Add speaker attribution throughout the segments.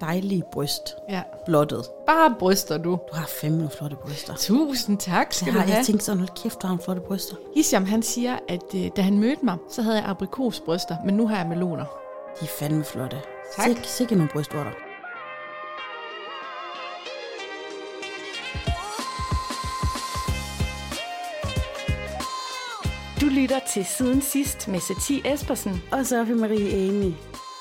Speaker 1: dejlige bryst.
Speaker 2: Ja.
Speaker 1: Blottet.
Speaker 2: Bare bryster, du.
Speaker 1: Du har flere flotte bryster.
Speaker 2: Tusind tak skal
Speaker 1: Jeg,
Speaker 2: du
Speaker 1: har,
Speaker 2: have.
Speaker 1: jeg tænkte sådan, hold kæft, du har nogle flotte bryster.
Speaker 2: Hisham, han siger, at øh, da han mødte mig, så havde jeg aprikosbryster, men nu har jeg meloner.
Speaker 1: De er fandme flotte.
Speaker 2: Tak.
Speaker 1: Sik, sikke nogle brystvorter.
Speaker 2: Du lytter til Siden Sidst med Satie Espersen.
Speaker 1: Og Sofie Marie Amy.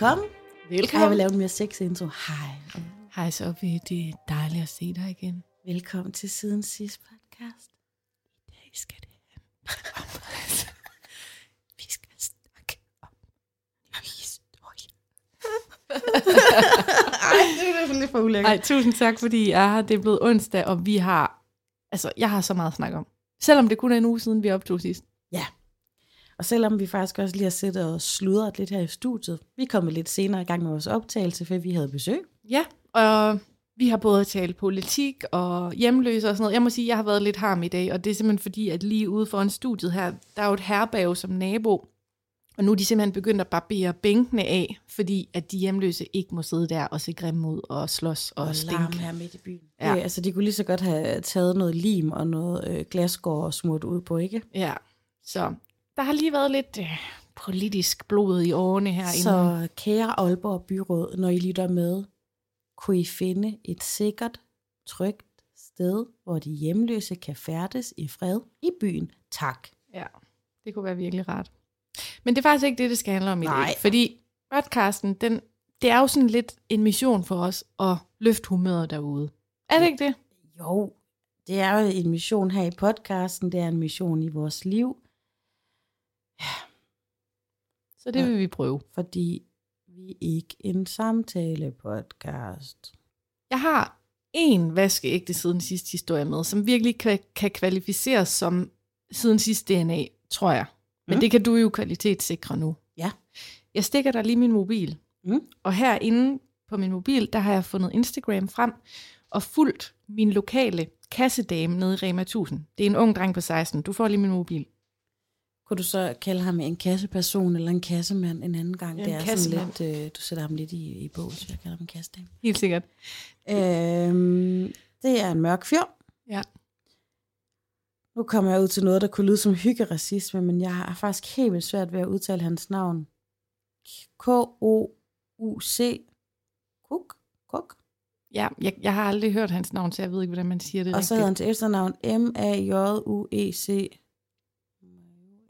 Speaker 1: Hej. velkommen. Kan jeg vil lave en mere sex intro? Hej,
Speaker 2: Hej Sofie, det er dejligt at se dig igen.
Speaker 1: velkommen til Siden Sidst podcast.
Speaker 2: I dag skal det handle om... vi skal snakke om historie.
Speaker 1: det er sådan lidt for ulækkert.
Speaker 2: Ej, tusind tak, fordi I er her. Det er blevet onsdag, og vi har... Altså, jeg har så meget at snakke om. Selvom det kun er en uge siden, vi optog sidst.
Speaker 1: Og selvom vi faktisk også lige har siddet og sludret lidt her i studiet, vi er kommet lidt senere i gang med vores optagelse, for vi havde besøg.
Speaker 2: Ja, og vi har både talt politik og hjemløse og sådan noget. Jeg må sige, jeg har været lidt harm i dag, og det er simpelthen fordi, at lige ude foran studiet her, der er jo et herberg som nabo, og nu er de simpelthen begyndt at barbere bænkene af, fordi at de hjemløse ikke må sidde der og se grimme ud og slås og,
Speaker 1: Og
Speaker 2: og
Speaker 1: larm
Speaker 2: stink.
Speaker 1: her midt i byen.
Speaker 2: Ja.
Speaker 1: Ja. Altså, de kunne lige så godt have taget noget lim og noget øh, glasgård og smurt ud på, ikke?
Speaker 2: Ja, så der har lige været lidt øh, politisk blod i årene herinde.
Speaker 1: Så kære Aalborg Byråd, når I lytter med, kunne I finde et sikkert, trygt sted, hvor de hjemløse kan færdes i fred i byen? Tak.
Speaker 2: Ja, det kunne være virkelig rart. Men det er faktisk ikke det, det skal handle om i
Speaker 1: Nej.
Speaker 2: dag. Fordi podcasten, den, det er jo sådan lidt en mission for os at løfte humøret derude. Er det ikke det?
Speaker 1: Jo, det er jo en mission her i podcasten, det er en mission i vores liv,
Speaker 2: Så det
Speaker 1: Ja.
Speaker 2: vil vi prøve.
Speaker 1: fordi vi er ikke en samtale-podcast.
Speaker 2: Jeg har en vaskeægte siden sidst historie med, som virkelig kan, kan kvalificeres som siden sidst DNA, tror jeg. Men
Speaker 1: Mm.
Speaker 2: det kan du jo kvalitetssikre nu.
Speaker 1: Ja.
Speaker 2: Jeg stikker dig lige min mobil.
Speaker 1: Mm.
Speaker 2: Og herinde på min mobil, der har jeg fundet Instagram frem og fulgt min lokale kassedame nede i Rema 1000. Det er en ung dreng på 16. Du får lige min mobil.
Speaker 1: Kunne du så kalde ham en kasseperson eller en kassemand en anden gang?
Speaker 2: En
Speaker 1: det er
Speaker 2: kassemand.
Speaker 1: sådan lidt, øh, du sætter ham lidt i, i bås, jeg kalder ham en kassedame.
Speaker 2: Helt sikkert.
Speaker 1: Øhm, det er en mørk fyr.
Speaker 2: Ja.
Speaker 1: Nu kommer jeg ud til noget, der kunne lyde som hyggeracisme, men jeg har faktisk helt vildt svært ved at udtale hans navn. K-O-U-C. Kuk? Kuk?
Speaker 2: Ja, jeg, jeg har aldrig hørt hans navn, så jeg ved ikke, hvordan man siger det
Speaker 1: Og så hedder han
Speaker 2: rigtigt.
Speaker 1: til efternavn M-A-J-U-E-C.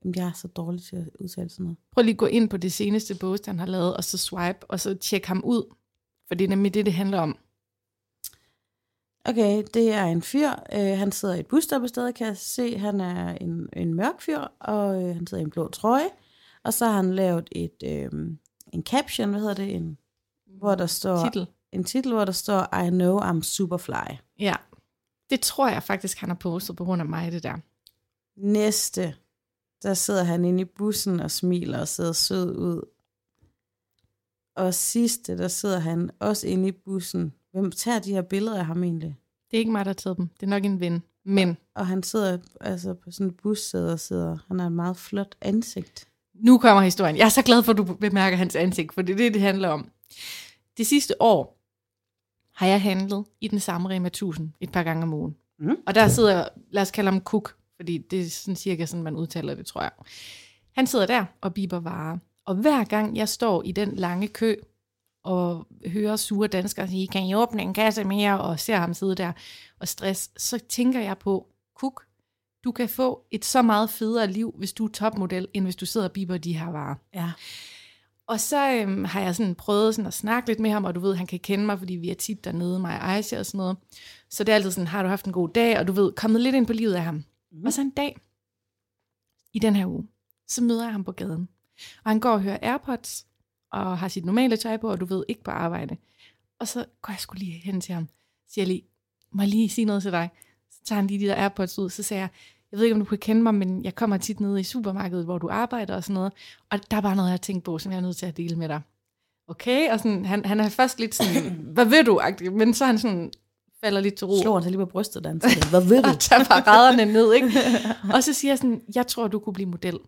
Speaker 1: Jeg er så dårlig til at udtale sådan noget.
Speaker 2: Prøv lige at gå ind på det seneste post, han har lavet, og så swipe, og så tjek ham ud. For det er nemlig det, det handler om.
Speaker 1: Okay, det er en fyr. Øh, han sidder i et busstoppested, kan jeg se. Han er en, en mørk fyr, og øh, han sidder i en blå trøje. Og så har han lavet et, øh, en caption, hvad hedder det? En, hvor der står,
Speaker 2: Titel.
Speaker 1: en titel, hvor der står, I know I'm superfly.
Speaker 2: Ja. Det tror jeg faktisk, han har postet på grund af mig, det der.
Speaker 1: Næste, der sidder han inde i bussen og smiler og ser sød ud. Og sidste, der sidder han også inde i bussen. Hvem tager de her billeder af ham egentlig?
Speaker 2: Det er ikke mig, der har taget dem. Det er nok en ven. Men
Speaker 1: Og han sidder altså på sådan en bussæde og sidder. Han har et meget flot ansigt.
Speaker 2: nu kommer historien. Jeg er så glad for, at du bemærker hans ansigt, for det er det, det handler om. Det sidste år har jeg handlet i den samme Rema 1000 et par gange om ugen.
Speaker 1: Mm.
Speaker 2: Og der sidder, lad os kalde ham Cook, fordi det er sådan cirka sådan, man udtaler det, tror jeg. Han sidder der og biber varer. Og hver gang jeg står i den lange kø, og hører sure danskere sige, kan I åbne en kasse mere, og ser ham sidde der og stress, så tænker jeg på, Cook, du kan få et så meget federe liv, hvis du er topmodel, end hvis du sidder og biber de her varer.
Speaker 1: Ja.
Speaker 2: Og så øhm, har jeg sådan prøvet sådan at snakke lidt med ham, og du ved, han kan kende mig, fordi vi er tit dernede, mig og Aisha og sådan noget. Så det er altid sådan, har du haft en god dag, og du ved, kommet lidt ind på livet af ham. Mm. Og så en dag, i den her uge, så møder jeg ham på gaden. Og han går og hører Airpods, og har sit normale tøj på, og du ved, ikke på arbejde. Og så går jeg skulle lige hen til ham, siger jeg lige, må jeg lige sige noget til dig? Så tager han lige de der Airpods ud, så siger jeg, jeg ved ikke, om du kan kende mig, men jeg kommer tit ned i supermarkedet, hvor du arbejder og sådan noget. Og der er bare noget, jeg har tænkt på, som jeg er nødt til at dele med dig. Okay, og sådan, han, han er først lidt sådan, hvad ved du, men så er han sådan, falder lidt til ro.
Speaker 1: Slår han sig lige på brystet, da han siger, hvad ved du?
Speaker 2: og tager paraderne ned, ikke? Og så siger jeg sådan, jeg tror, du kunne blive model.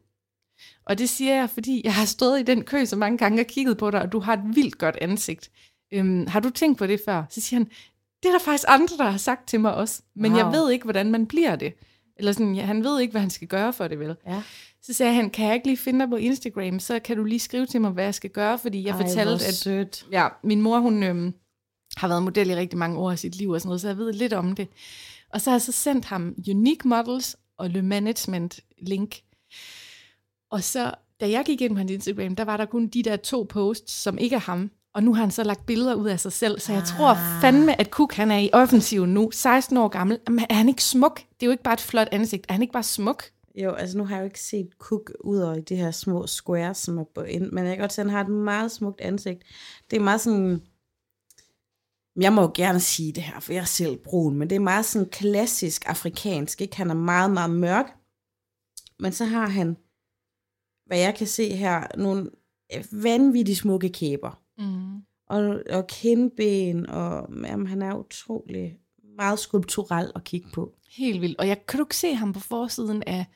Speaker 2: Og det siger jeg, fordi jeg har stået i den kø så mange gange og kigget på dig, og du har et vildt godt ansigt. Øhm, har du tænkt på det før? Så siger han, det er der faktisk andre, der har sagt til mig også, men wow. jeg ved ikke, hvordan man bliver det. Eller sådan, ja, han ved ikke, hvad han skal gøre for det, vel?
Speaker 1: Ja.
Speaker 2: Så sagde han, kan jeg ikke lige finde dig på Instagram, så kan du lige skrive til mig, hvad jeg skal gøre, fordi jeg
Speaker 1: Ej,
Speaker 2: fortalte, at
Speaker 1: sødt.
Speaker 2: ja, min mor, hun øhm, har været model i rigtig mange år af sit liv og sådan noget, så jeg ved lidt om det. Og så har jeg så sendt ham Unique Models og Le Management link. Og så, da jeg gik ind på hans Instagram, der var der kun de der to posts, som ikke er ham. Og nu har han så lagt billeder ud af sig selv, så jeg tror
Speaker 1: Ah.
Speaker 2: fandme, at Cook han er i offensiv nu, 16 år gammel. Men er han ikke smuk? Det er jo ikke bare et flot ansigt. Er han ikke bare smuk?
Speaker 1: Jo, altså nu har jeg jo ikke set Cook ud over de her små squares, som er på ind, men jeg kan godt se, at han har et meget smukt ansigt. Det er meget sådan, jeg må jo gerne sige det her, for jeg er selv brun, men det er meget sådan klassisk afrikansk, ikke? Han er meget, meget mørk, men så har han, hvad jeg kan se her, nogle vanvittigt smukke kæber,
Speaker 2: Mm.
Speaker 1: og, og kindben, og jamen, han er utrolig meget skulpturel at kigge på.
Speaker 2: Helt vildt. Og jeg kan du ikke se ham på forsiden af...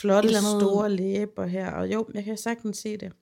Speaker 1: flotte,
Speaker 2: Et eller andet-
Speaker 1: store læber her, og jo, jeg kan sagtens se det.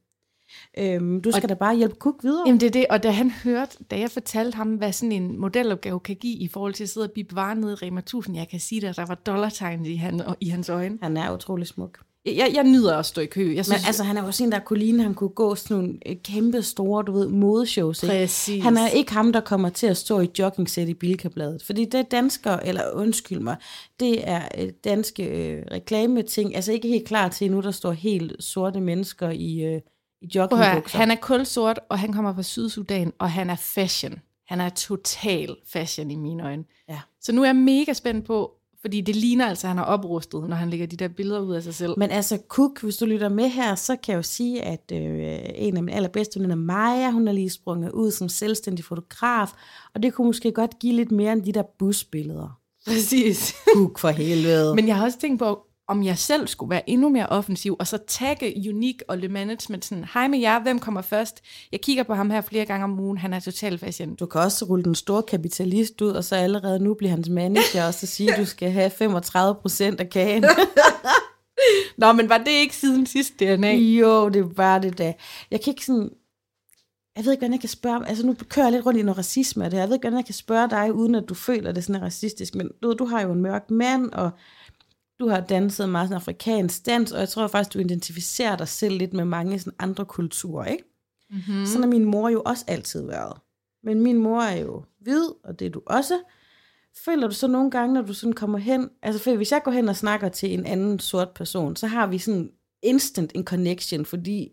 Speaker 1: Øhm, du skal og, da bare hjælpe Cook videre.
Speaker 2: Jamen det er det, og da han hørte, da jeg fortalte ham, hvad sådan en modelopgave kan give i forhold til at sidde og bippe varer nede i Rema 1000, jeg kan sige dig, at der var dollartegn i, han, i hans øjne.
Speaker 1: Han er utrolig smuk.
Speaker 2: Jeg, jeg nyder at stå i kø. Jeg
Speaker 1: Men
Speaker 2: synes,
Speaker 1: altså, han er jo også en, der kunne ligne, han kunne gå sådan nogle øh, kæmpe store, du ved, modeshows. Ikke?
Speaker 2: Præcis.
Speaker 1: Han er ikke ham, der kommer til at stå i joggingsæt i Bilkabladet. Fordi det er danskere, eller undskyld mig, det er øh, danske øh, reklameting. Altså ikke helt klar til nu, der står helt sorte mennesker i, øh, i joggingbukser.
Speaker 2: han er kulsort, og han kommer fra Sydsudan, og han er fashion. Han er total fashion i mine øjne.
Speaker 1: Ja.
Speaker 2: Så nu er jeg mega spændt på, fordi det ligner altså, at han har oprustet, når han lægger de der billeder ud af sig selv.
Speaker 1: Men altså, Cook, hvis du lytter med her, så kan jeg jo sige, at øh, en af mine allerbedste veninder, Maja, hun er lige sprunget ud som selvstændig fotograf, og det kunne måske godt give lidt mere end de der busbilleder.
Speaker 2: Præcis.
Speaker 1: Cook for helvede.
Speaker 2: Men jeg har også tænkt på, om jeg selv skulle være endnu mere offensiv, og så tagge Unique og Le Management sådan, hej med jer, hvem kommer først? Jeg kigger på ham her flere gange om ugen, han er total fashion.
Speaker 1: Du kan også rulle den store kapitalist ud, og så allerede nu blive hans manager, og så sige, at du skal have 35 procent af kagen.
Speaker 2: Nå, men var det ikke siden sidst DNA?
Speaker 1: jo, det var det da. Jeg kan ikke sådan... Jeg ved ikke, hvordan jeg kan spørge... Altså, nu kører jeg lidt rundt i noget racisme af det her. Jeg ved ikke, hvordan jeg kan spørge dig, uden at du føler, at det sådan er racistisk. Men du, ved, du har jo en mørk mand, og du har danset meget sådan afrikansk dans, og jeg tror faktisk, du identificerer dig selv lidt med mange sådan andre kulturer, ikke?
Speaker 2: Mm-hmm.
Speaker 1: Sådan har min mor jo også altid været. Men min mor er jo hvid, og det er du også. Føler du så nogle gange, når du sådan kommer hen, altså for hvis jeg går hen og snakker til en anden sort person, så har vi sådan instant en connection, fordi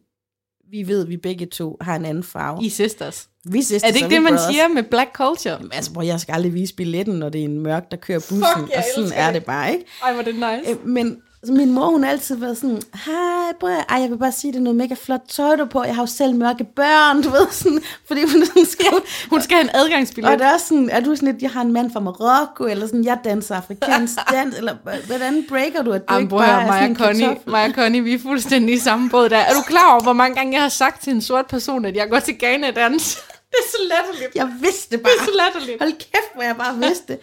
Speaker 1: vi ved, at vi begge to har en anden farve.
Speaker 2: I sisters.
Speaker 1: vi sisters,
Speaker 2: Er det ikke det, man
Speaker 1: brothers.
Speaker 2: siger med black culture?
Speaker 1: Jamen, Altså, bror, jeg skal aldrig vise billetten, når det er en mørk, der kører bussen,
Speaker 2: Fuck,
Speaker 1: og sådan
Speaker 2: elsker
Speaker 1: er
Speaker 2: det.
Speaker 1: bare, ikke?
Speaker 2: Ej, hvor det nice.
Speaker 1: Øh, Men så min mor, hun har altid været sådan, hej, bror, ej, jeg vil bare sige, det er noget mega flot tøj, du på. Jeg har jo selv mørke børn, du ved, sådan, fordi hun sådan skal...
Speaker 2: Hun skal have en adgangsbillet.
Speaker 1: Og der er sådan, er du sådan lidt, jeg har en mand fra Marokko, eller sådan, jeg danser afrikansk dans, eller hvordan breaker du, at du
Speaker 2: Jamen,
Speaker 1: ikke bare er
Speaker 2: Maja Connie? Maja Connie, vi er fuldstændig i samme båd der. Er du klar over, hvor mange gange jeg har sagt til en sort person, at jeg går til Ghana dans? Det er så latterligt.
Speaker 1: Jeg vidste det
Speaker 2: Det er
Speaker 1: bare.
Speaker 2: så latterligt.
Speaker 1: Hold kæft, hvor jeg bare vidste det.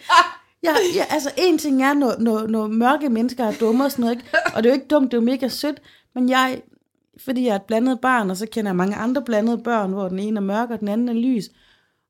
Speaker 1: Ja, ja, altså en ting er, når, når, når mørke mennesker er dumme og sådan noget, ikke? og det er jo ikke dumt, det er jo mega sødt, men jeg, fordi jeg er et blandet barn, og så kender jeg mange andre blandede børn, hvor den ene er mørk, og den anden er lys,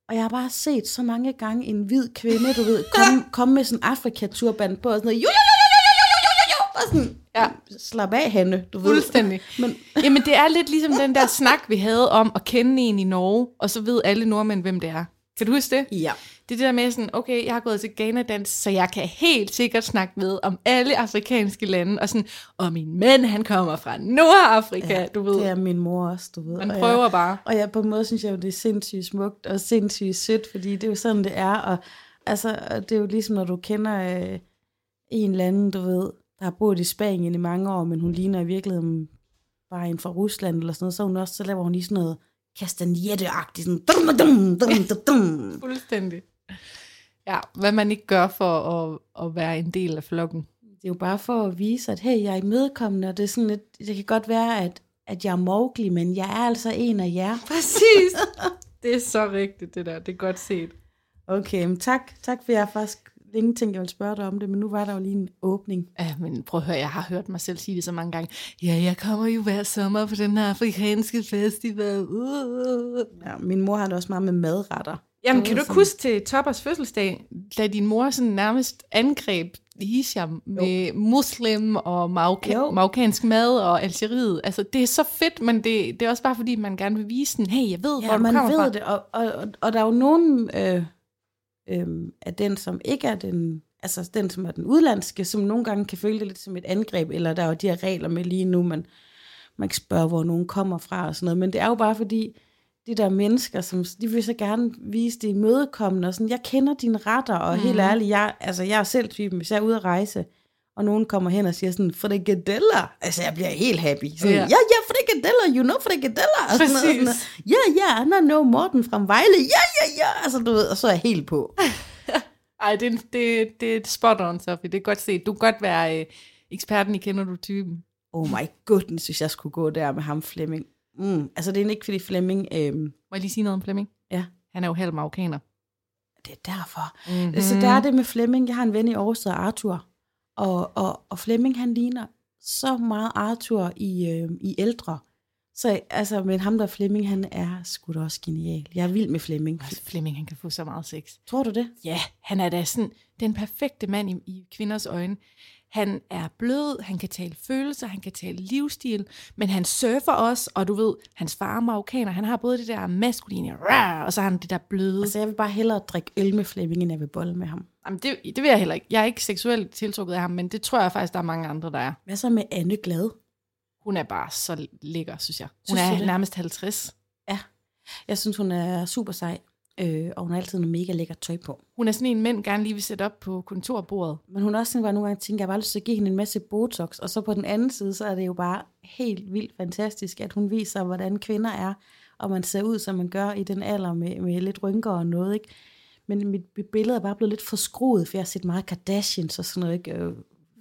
Speaker 1: og jeg har bare set så mange gange en hvid kvinde, du ved, komme kom med sådan en afrikaturban på, og sådan noget, jo, jo, jo, jo, jo, jo, jo, jo, jo, og sådan,
Speaker 2: Ja.
Speaker 1: slap af, Hanne, du ved.
Speaker 2: Fuldstændig.
Speaker 1: Men
Speaker 2: Jamen, det er lidt ligesom den der snak, vi havde om at kende en i Norge, og så ved alle nordmænd, hvem det er. Kan du huske det?
Speaker 1: Ja.
Speaker 2: Det er det der med sådan, okay, jeg har gået til Ghana-dans, så jeg kan helt sikkert snakke med om alle afrikanske lande, og sådan, og min mand, han kommer fra Nordafrika, ja, du ved.
Speaker 1: Det er min mor også, du ved.
Speaker 2: Man
Speaker 1: Og
Speaker 2: prøver
Speaker 1: jeg,
Speaker 2: bare.
Speaker 1: Og jeg, på en måde synes jeg jo, det er sindssygt smukt og sindssygt sødt, fordi det er jo sådan, det er. Og altså, det er jo ligesom, når du kender øh, en eller anden, du ved, der har boet i Spanien i mange år, men hun ligner i virkeligheden bare en fra Rusland eller sådan noget, så, hun også, så laver hun lige sådan noget kastanjette-agtigt, sådan dum, dum, dum, dum, dum.
Speaker 2: Fuldstændig. Ja, hvad man ikke gør for at, at være en del af flokken.
Speaker 1: Det er jo bare for at vise, at hey, jeg er imødekommende, og det er sådan lidt, det kan godt være, at, at jeg er Mowgli, men jeg er altså en af jer.
Speaker 2: Præcis. det er så rigtigt, det der. Det er godt set.
Speaker 1: Okay, men tak, tak for jeg faktisk længe tænkt, jeg ville spørge dig om det, men nu var der jo lige en åbning.
Speaker 2: Ja, men prøv at høre, jeg har hørt mig selv sige det så mange gange. Ja, jeg kommer jo hver sommer på den her afrikanske festival. Uh.
Speaker 1: Ja, min mor har det også meget med madretter.
Speaker 2: Jamen, kan du ikke huske til Toppers fødselsdag, da din mor sådan nærmest angreb Hisham med muslim og marokka-
Speaker 1: Jo.
Speaker 2: marokkansk mad og Algeriet? Altså, det er så fedt, men det, det er også bare fordi, man gerne vil vise den, hey, jeg ved, hvor
Speaker 1: Ja,
Speaker 2: du
Speaker 1: man
Speaker 2: kommer
Speaker 1: ved
Speaker 2: fra.
Speaker 1: det, og, og, og, og der er jo nogen øh, øh, af den, som ikke er den, altså den, som er den udlandske, som nogle gange kan føle det lidt som et angreb, eller der er jo de her regler med lige nu, man, man kan spørge, hvor nogen kommer fra og sådan noget, men det er jo bare fordi, de der mennesker, som, de vil så gerne vise det imødekommende, og sådan, jeg kender dine retter, og mm. helt ærligt, jeg, altså, jeg er selv typen, hvis jeg er ude at rejse, og nogen kommer hen og siger sådan, frikadeller, altså jeg bliver helt happy. Sådan,
Speaker 2: Ja.
Speaker 1: ja, ja, frikadeller, you know frikadeller. Og sådan noget, sådan noget.
Speaker 2: Præcis.
Speaker 1: Ja, ja, er no Morten fra Vejle. Ja, ja, ja. Altså, du ved, og så er jeg helt på.
Speaker 2: Ej, det, er- det, det er et spot on, Sofie. Det er godt set. Du kan godt være øh, eksperten i Kender du typen.
Speaker 1: Oh my goodness, hvis jeg skulle gå der med ham Flemming. Mm. Altså, det er ikke, fordi Flemming... Øhm,
Speaker 2: Må jeg lige sige noget om Flemming?
Speaker 1: Ja.
Speaker 2: Han er jo halv marokkaner.
Speaker 1: det er derfor.
Speaker 2: Mm-hmm.
Speaker 1: Mm. Så der er det med Flemming. Jeg har en ven i Aarhus, der Arthur. Og, og, og Flemming, han ligner så meget Arthur i, øh, i ældre. Så altså, men ham der Flemming, han er sgu da også genial. Jeg er vild med Flemming.
Speaker 2: Flemming, han kan få så meget sex.
Speaker 1: Tror du det?
Speaker 2: Ja, han er da sådan den perfekte mand i, i kvinders øjne. Han er blød, han kan tale følelser, han kan tale livsstil, men han surfer også, og du ved, hans far er marokkaner, han har både det der maskuline, rar, og så har han det der bløde.
Speaker 1: Altså, jeg vil bare hellere drikke øl med Flemming, end jeg vil bolle med ham.
Speaker 2: Jamen, det, det vil jeg heller ikke. Jeg er ikke seksuelt tiltrukket af ham, men det tror jeg faktisk, der er mange andre, der er.
Speaker 1: Hvad så med Anne Glad?
Speaker 2: Hun er bare så lækker, synes jeg. Hun
Speaker 1: Synes
Speaker 2: er nærmest 50.
Speaker 1: Jeg synes, hun er super sej, øh, og hun har altid noget mega lækkert tøj på.
Speaker 2: Hun er sådan en, mænd gerne lige vil sætte op på kontorbordet.
Speaker 1: Men hun er også sådan, hvor jeg nogle gange tænker, jeg bare lyst til at give hende en masse Botox, og så på den anden side, så er det jo bare helt vildt fantastisk, at hun viser, hvordan kvinder er, og man ser ud, som man gør i den alder med, med lidt rynker og noget, ikke? Men mit, mit billede er bare blevet lidt forskruet, for jeg har set meget Kardashians og sådan noget, ikke?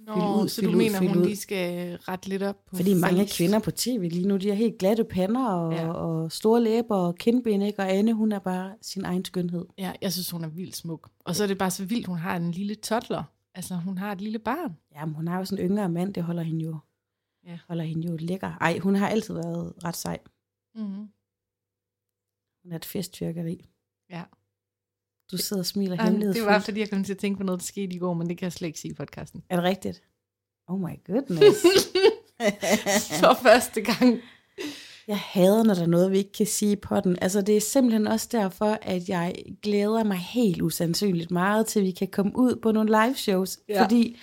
Speaker 2: Nå,
Speaker 1: ud,
Speaker 2: så du
Speaker 1: ud,
Speaker 2: mener, hun
Speaker 1: ud.
Speaker 2: lige skal rette lidt op på
Speaker 1: Fordi mange
Speaker 2: face?
Speaker 1: kvinder på tv lige nu, de har helt glatte pander og,
Speaker 2: Ja.
Speaker 1: og store læber og kindben, ikke? Og Anne, hun er bare sin egen skønhed.
Speaker 2: Ja, jeg synes, hun er vildt smuk. Og så er det bare så vildt, hun har en lille toddler. Altså, hun har et lille barn.
Speaker 1: Jamen, hun har jo sådan en yngre mand, det holder hende jo,
Speaker 2: Ja.
Speaker 1: holder hende jo lækker. Ej, hun har altid været ret sej.
Speaker 2: Mm-hmm.
Speaker 1: Hun er et festtyrkeri.
Speaker 2: Ja.
Speaker 1: Du sidder og smiler
Speaker 2: Jamen,
Speaker 1: hemmelighed.
Speaker 2: det var, fordi jeg kom til at tænke på noget, der skete i går, men det kan jeg slet ikke sige i podcasten.
Speaker 1: Er det rigtigt? Oh my goodness.
Speaker 2: For første gang.
Speaker 1: jeg hader, når der er noget, vi ikke kan sige på den. Altså, det er simpelthen også derfor, at jeg glæder mig helt usandsynligt meget til, at vi kan komme ud på nogle live shows.
Speaker 2: Ja.
Speaker 1: Ja. Fordi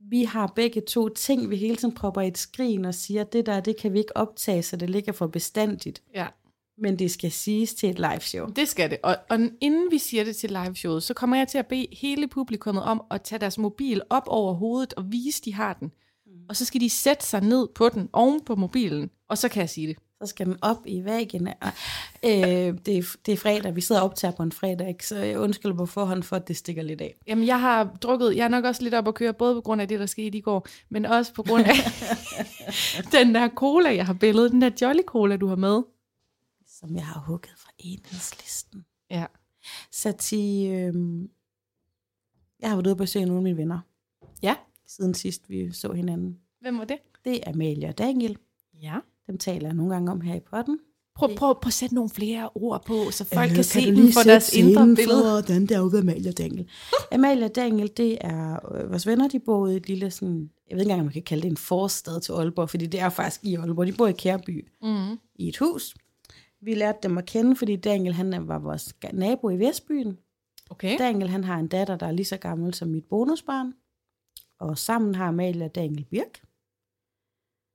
Speaker 1: vi har begge to ting, vi hele tiden propper i et skrin og siger, det der, det kan vi ikke optage, så det ligger for bestandigt.
Speaker 2: Ja,
Speaker 1: Men det skal siges til et live show.
Speaker 2: det skal det. Og, og inden vi siger det til liveshowet, så kommer jeg til at bede hele publikummet om at tage deres mobil op over hovedet og vise, de har den. Og så skal de sætte sig ned på den, oven på mobilen, og så kan jeg sige det.
Speaker 1: Så skal den op i væggen. Og, øh, det, er, det er fredag, vi sidder og optager på en fredag, ikke? så jeg undskylder på forhånd for, at det stikker lidt af.
Speaker 2: Jamen, jeg har drukket, jeg er nok også lidt op at køre, både på grund af det, der skete i går, men også på grund af den der cola, jeg har billedet, den der Jolly Cola, du har med.
Speaker 1: Som jeg har hugget fra enhedslisten.
Speaker 2: Ja.
Speaker 1: Sati, øh, jeg har været ude og besøge nogle af mine venner,
Speaker 2: Ja.
Speaker 1: siden sidst vi så hinanden.
Speaker 2: Hvem var det?
Speaker 1: Det er Amalie og Daniel.
Speaker 2: Ja.
Speaker 1: Dem taler jeg nogle gange om her i podden.
Speaker 2: Prøv, prøv, prøv at sætte nogle flere ord på, så folk
Speaker 1: Øh,
Speaker 2: kan, se
Speaker 1: du
Speaker 2: dem
Speaker 1: lige
Speaker 2: for deres indre billede.
Speaker 1: For, hvordan det er ude ved Amalie og Daniel. Amalie og Daniel, det er øh, vores venner, de bor i et lille sådan, jeg ved ikke engang, om man kan kalde det en forstad til Aalborg, fordi det er faktisk i Aalborg. De bor i Kærby
Speaker 2: Mm.
Speaker 1: i et hus. Vi lærte dem at kende, fordi Daniel han var vores nabo i Vestbyen.
Speaker 2: Okay.
Speaker 1: Daniel han har en datter, der er lige så gammel som mit bonusbarn. Og sammen har Amalie og Daniel Birk.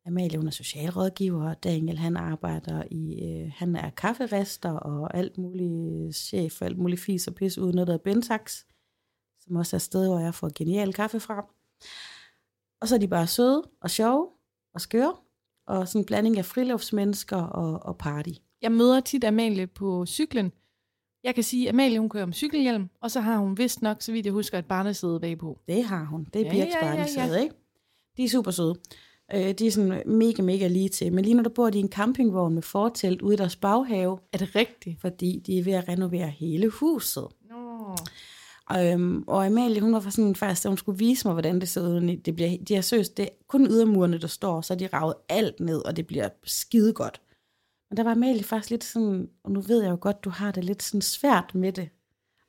Speaker 1: Amalie hun er socialrådgiver, og Daniel han arbejder i, øh, han er kafferester og alt muligt chef for alt muligt fis og pis uden noget Bentax, som også er et sted, hvor jeg får genial kaffe fra. Og så er de bare søde og sjove og skøre, og sådan en blanding af friluftsmennesker og, og party.
Speaker 2: Jeg møder tit Amalie på cyklen. Jeg kan sige, at Amalie hun kører med cykelhjelm, og så har hun vist nok, så vidt jeg husker, et barnesæde bagpå.
Speaker 1: Det har hun. Det er
Speaker 2: Ja,
Speaker 1: Birks
Speaker 2: ja, ja,
Speaker 1: barnesæde,
Speaker 2: ja.
Speaker 1: ikke? De er super søde. Øh, de er sådan mega, mega lige til. Men lige når der bor de i en campingvogn med fortelt ude i deres baghave,
Speaker 2: Er det rigtigt?
Speaker 1: fordi de er ved at renovere hele huset.
Speaker 2: Nå.
Speaker 1: Øhm, og Amalie, hun var for sådan faktisk, da hun skulle vise mig, hvordan det ser ud. Det bliver, de er søst, det er kun ydermurene, der står, så de ravet alt ned, og det bliver skide godt. Men der var Amalie faktisk lidt sådan, og nu ved jeg jo godt, du har det lidt sådan svært med det.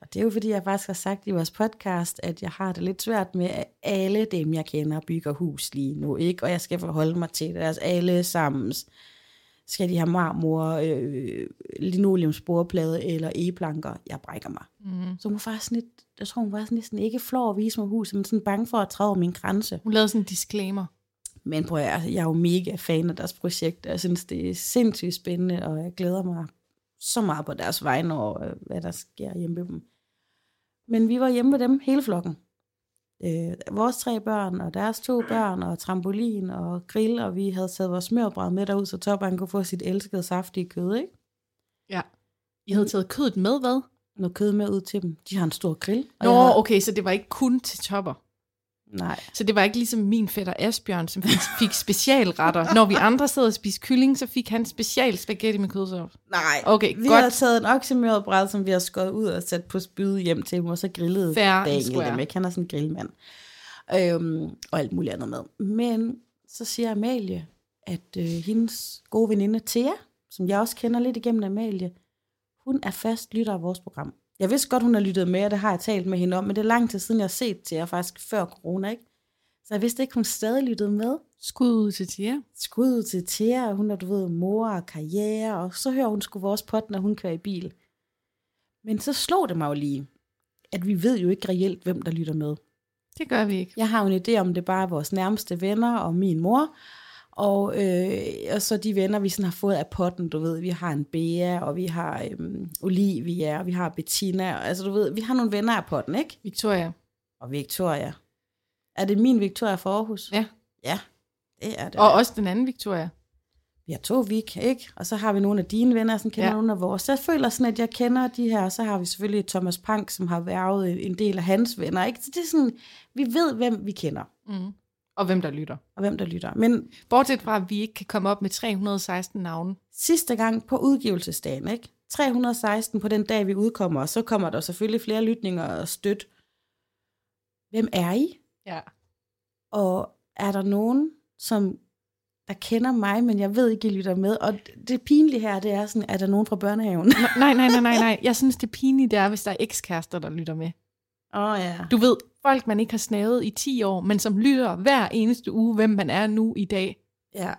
Speaker 1: Og det er jo fordi, jeg faktisk har sagt i vores podcast, at jeg har det lidt svært med, at alle dem, jeg kender, bygger hus lige nu, ikke? Og jeg skal forholde mig til deres alle sammen. Skal de have marmor, øh, linoleumsbordplade eller e-planker? Jeg brækker mig.
Speaker 2: Mm.
Speaker 1: Så hun var faktisk lidt, jeg tror hun var sådan næsten ikke flov at vise mig huset, men sådan bange for at træde over min grænse.
Speaker 2: Hun lavede sådan en disclaimer.
Speaker 1: Men prøv at, høre, jeg er jo mega fan af deres projekt, og jeg synes, det er sindssygt spændende, og jeg glæder mig så meget på deres vegne over, øh, hvad der sker hjemme ved dem. Men vi var hjemme med dem, hele flokken. Øh, vores tre børn, og deres to børn, og trampolin, og grill, og vi havde taget vores smørbræd med derud, så Toppen kunne få sit elskede saftige kød, ikke?
Speaker 2: Ja. I havde taget kødet med, hvad?
Speaker 1: Noget kød med ud til dem. De har en stor grill. og
Speaker 2: Nå,
Speaker 1: har-
Speaker 2: okay, så det var ikke kun til topper.
Speaker 1: Nej.
Speaker 2: Så det var ikke ligesom min fætter Asbjørn, som fik, fik specialretter. Når vi andre sad og spiste kylling, så fik han special spaghetti med kødsovs.
Speaker 1: Nej.
Speaker 2: Okay,
Speaker 1: Vi
Speaker 2: godt.
Speaker 1: har taget en oksemøret bræd, som vi har skåret ud og sat på spyd hjem til dem, og så grillede
Speaker 2: Fair
Speaker 1: Daniel dem, ikke? Han er sådan en grillmand. Øhm, og alt muligt andet med. Men så siger Amalie, at øh, hendes gode veninde Thea, som jeg også kender lidt igennem Amalie, hun er fast lytter af vores program. Jeg vidste godt, hun har lyttet med, og det har jeg talt med hende om, men det er lang tid siden, jeg har set til jer faktisk før corona, ikke? Så jeg vidste ikke, hun stadig lyttede med
Speaker 2: Skud ud til Tia.
Speaker 1: skud ud til Thea, og hun er, du ved, mor og karriere, og så hører hun sgu vores pot, når hun kører i bil. Men så slog det mig jo lige, at vi ved jo ikke reelt, hvem der lytter med.
Speaker 2: Det gør vi ikke.
Speaker 1: Jeg har jo en idé om, det bare er vores nærmeste venner og min mor, og, øh, og så de venner, vi sådan har fået af potten, du ved, vi har en Bea, og vi har øhm, Olivia, og vi har Bettina, og, altså du ved, vi har nogle venner af potten, ikke?
Speaker 2: Victoria.
Speaker 1: Og Victoria. Er det min Victoria for Aarhus?
Speaker 2: Ja.
Speaker 1: Ja, det er det.
Speaker 2: Og også den anden Victoria.
Speaker 1: vi har to Vik, ikke? Og så har vi nogle af dine venner, som kender
Speaker 2: ja.
Speaker 1: nogle af vores. Så jeg føler sådan, at jeg kender de her, og så har vi selvfølgelig Thomas Pank, som har været en del af hans venner, ikke? Så det er sådan, vi ved, hvem vi kender,
Speaker 2: Mm. Og hvem der lytter.
Speaker 1: og hvem der lytter. Men
Speaker 2: Bortset fra, at vi ikke kan komme op med 316 navne.
Speaker 1: sidste gang på udgivelsesdagen, ikke? 316 på den dag, vi udkommer, og så kommer der selvfølgelig flere lytninger og støt. Hvem er I?
Speaker 2: Ja.
Speaker 1: Og er der nogen, som der kender mig, men jeg ved ikke, I lytter med? Og det pinlige her, det er sådan, er der nogen fra børnehaven?
Speaker 2: Nå, Nej, nej, nej, nej, nej. Jeg synes, det pinlige det er, hvis der er ekskærester, der lytter med.
Speaker 1: Åh oh, ja.
Speaker 2: Du ved, folk, man ikke har snavet i 10 år, men som lytter hver eneste uge, hvem man er nu i dag.
Speaker 1: Ja,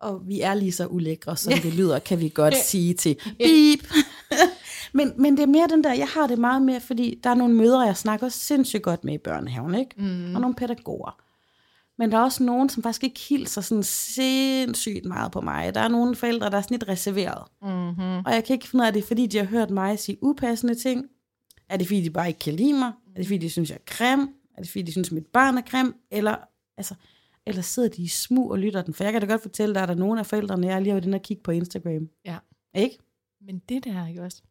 Speaker 1: og vi er lige så ulækre, som det lyder, kan vi godt
Speaker 2: Ja.
Speaker 1: sige til beep. men, men det er mere den der, jeg har det meget mere, fordi der er nogle mødre, jeg snakker sindssygt godt med i børnehaven, ikke?
Speaker 2: Mm.
Speaker 1: Og nogle pædagoger. Men der er også nogen, som faktisk ikke hilser sådan sindssygt meget på mig. Der er nogle forældre, der er sådan lidt reserveret.
Speaker 2: Mm-hmm.
Speaker 1: Og jeg kan ikke finde ud af, det fordi, de har hørt mig sige upassende ting? Er det fordi, de bare ikke kan lide mig? Er det fordi, de synes, jeg er grim? Er det fordi, de synes, mit barn er grim? Eller, altså, eller sidder de i smug og lytter den? For jeg kan da godt fortælle dig, at der er nogle af forældrene, jeg lige har inde og kigge på Instagram.
Speaker 2: Ja.
Speaker 1: Ikke?
Speaker 2: Men det der, ikke også?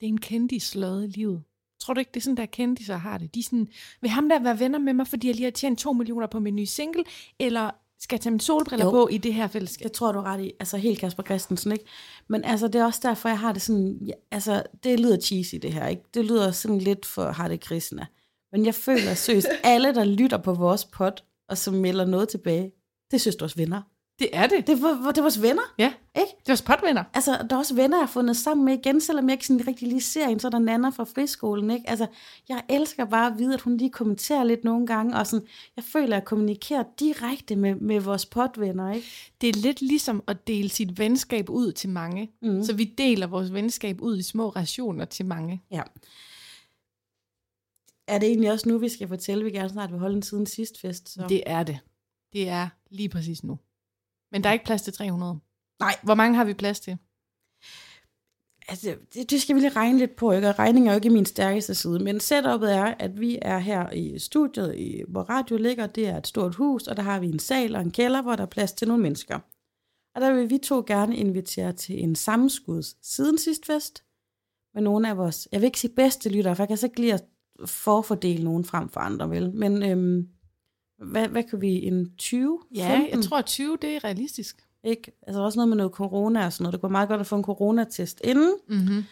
Speaker 2: Det er en kendis sløjet i livet. Tror du ikke, det er sådan, der kendiser har det? De er sådan, vil ham der være venner med mig, fordi jeg lige har tjent 2 millioner på min nye single, eller skal jeg tage mine solbriller
Speaker 1: Jo.
Speaker 2: på i det her fællesskab?
Speaker 1: Det tror du ret i. Altså helt Kasper Christensen, ikke? Men altså, det er også derfor, jeg har det sådan... Ja, altså, det lyder cheesy, det her, ikke? Det lyder sådan lidt for Harte Krishna. Men jeg føler seriøst, alle, der lytter på vores pod, og som melder noget tilbage, det synes du også venner.
Speaker 2: Det er det.
Speaker 1: Det var, det er vores venner,
Speaker 2: Ja,
Speaker 1: ikke?
Speaker 2: det var spotvenner.
Speaker 1: Altså, der er også venner, jeg har fundet sammen med igen, selvom jeg ikke sådan rigtig lige ser en, så er der Nana fra friskolen, ikke? Altså, jeg elsker bare at vide, at hun lige kommenterer lidt nogle gange, og sådan, jeg føler, at jeg kommunikerer direkte med, med vores potvenner, ikke?
Speaker 2: Det er lidt ligesom at dele sit venskab ud til mange. Mm. Så vi deler vores venskab ud i små rationer til mange.
Speaker 1: Ja. Er det egentlig også nu, vi skal fortælle, at vi gerne snart vil holde en siden sidst fest? Så.
Speaker 2: Det er det. Det er lige præcis nu. Men der er ikke plads til 300.
Speaker 1: Nej.
Speaker 2: Hvor mange har vi plads til?
Speaker 1: Altså, det, det skal vi lige regne lidt på, ikke? Og regning er jo ikke min stærkeste side, men setupet er, at vi er her i studiet, i, hvor radio ligger. Det er et stort hus, og der har vi en sal og en kælder, hvor der er plads til nogle mennesker. Og der vil vi to gerne invitere til en sammenskuds siden sidst fest med nogle af vores, jeg vil ikke sige bedste lyttere, for jeg kan så ikke lide at forfordele nogen frem for andre, vel? Men øhm, hvad, hvad kan vi, en 20?
Speaker 2: Ja,
Speaker 1: 15?
Speaker 2: jeg tror, at 20 det er realistisk.
Speaker 1: Ikke? Altså også noget med noget corona og sådan noget. Det går meget godt at få en coronatest inden.
Speaker 2: Mm-hmm.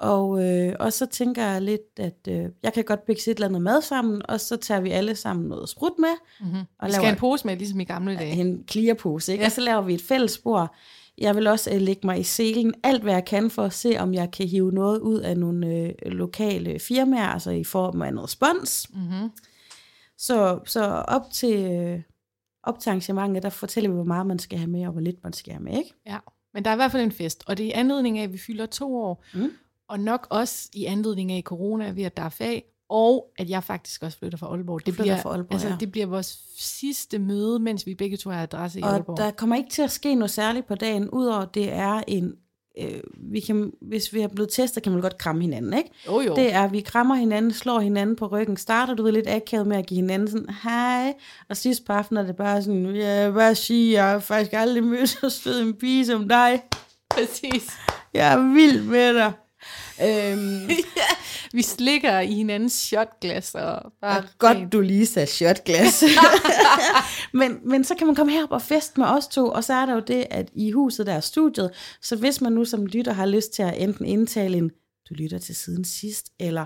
Speaker 1: Og, øh, og så tænker jeg lidt, at øh, jeg kan godt bygge et eller andet mad sammen, og så tager vi alle sammen noget sprut med.
Speaker 2: Mm-hmm.
Speaker 1: Og
Speaker 2: Vi skal
Speaker 1: laver
Speaker 2: en pose med, ligesom i gamle dage.
Speaker 1: en clearpose, ikke?
Speaker 2: Ja.
Speaker 1: Og så laver vi et fælles bord. Jeg vil også øh, lægge mig i selen alt, hvad jeg kan for at se, om jeg kan hive noget ud af nogle øh, lokale firmaer, altså i form af noget spons.
Speaker 2: Mm-hmm.
Speaker 1: Så, så op til, øh, op til arrangementet, der fortæller vi, hvor meget man skal have med, og hvor lidt man skal have med, ikke?
Speaker 2: Ja, men der er i hvert fald en fest, og det er i anledning af, at vi fylder to år,
Speaker 1: Mm.
Speaker 2: og nok også i anledning af corona, ved at der er fag, og at jeg faktisk også flytter fra Aalborg. Det bliver,
Speaker 1: fra Aalborg,
Speaker 2: altså,
Speaker 1: ja.
Speaker 2: det bliver vores sidste møde, mens vi begge to har adresse i
Speaker 1: Og
Speaker 2: Aalborg.
Speaker 1: der kommer ikke til at ske noget særligt på dagen, udover det er en... Øh, vi kan, hvis vi er blevet testet, kan man godt kramme hinanden, ikke?
Speaker 2: Jo, jo.
Speaker 1: Det er, at vi krammer hinanden, slår hinanden på ryggen, starter du ved lidt akavet med at give hinanden sådan, hej, og sidst på aftenen er det bare sådan, ja, hvad siger jeg har faktisk aldrig mødt så sød en pige som dig.
Speaker 2: Præcis.
Speaker 1: Jeg er vild med dig. Øhm,
Speaker 2: Vi slikker i hinandens shotglas og bare...
Speaker 1: og godt, du lige sagde shotglas. men, men så kan man komme herop og feste med os to, og så er der jo det, at i huset der er studiet, så hvis man nu som lytter har lyst til at enten indtale en, du lytter til siden sidst, eller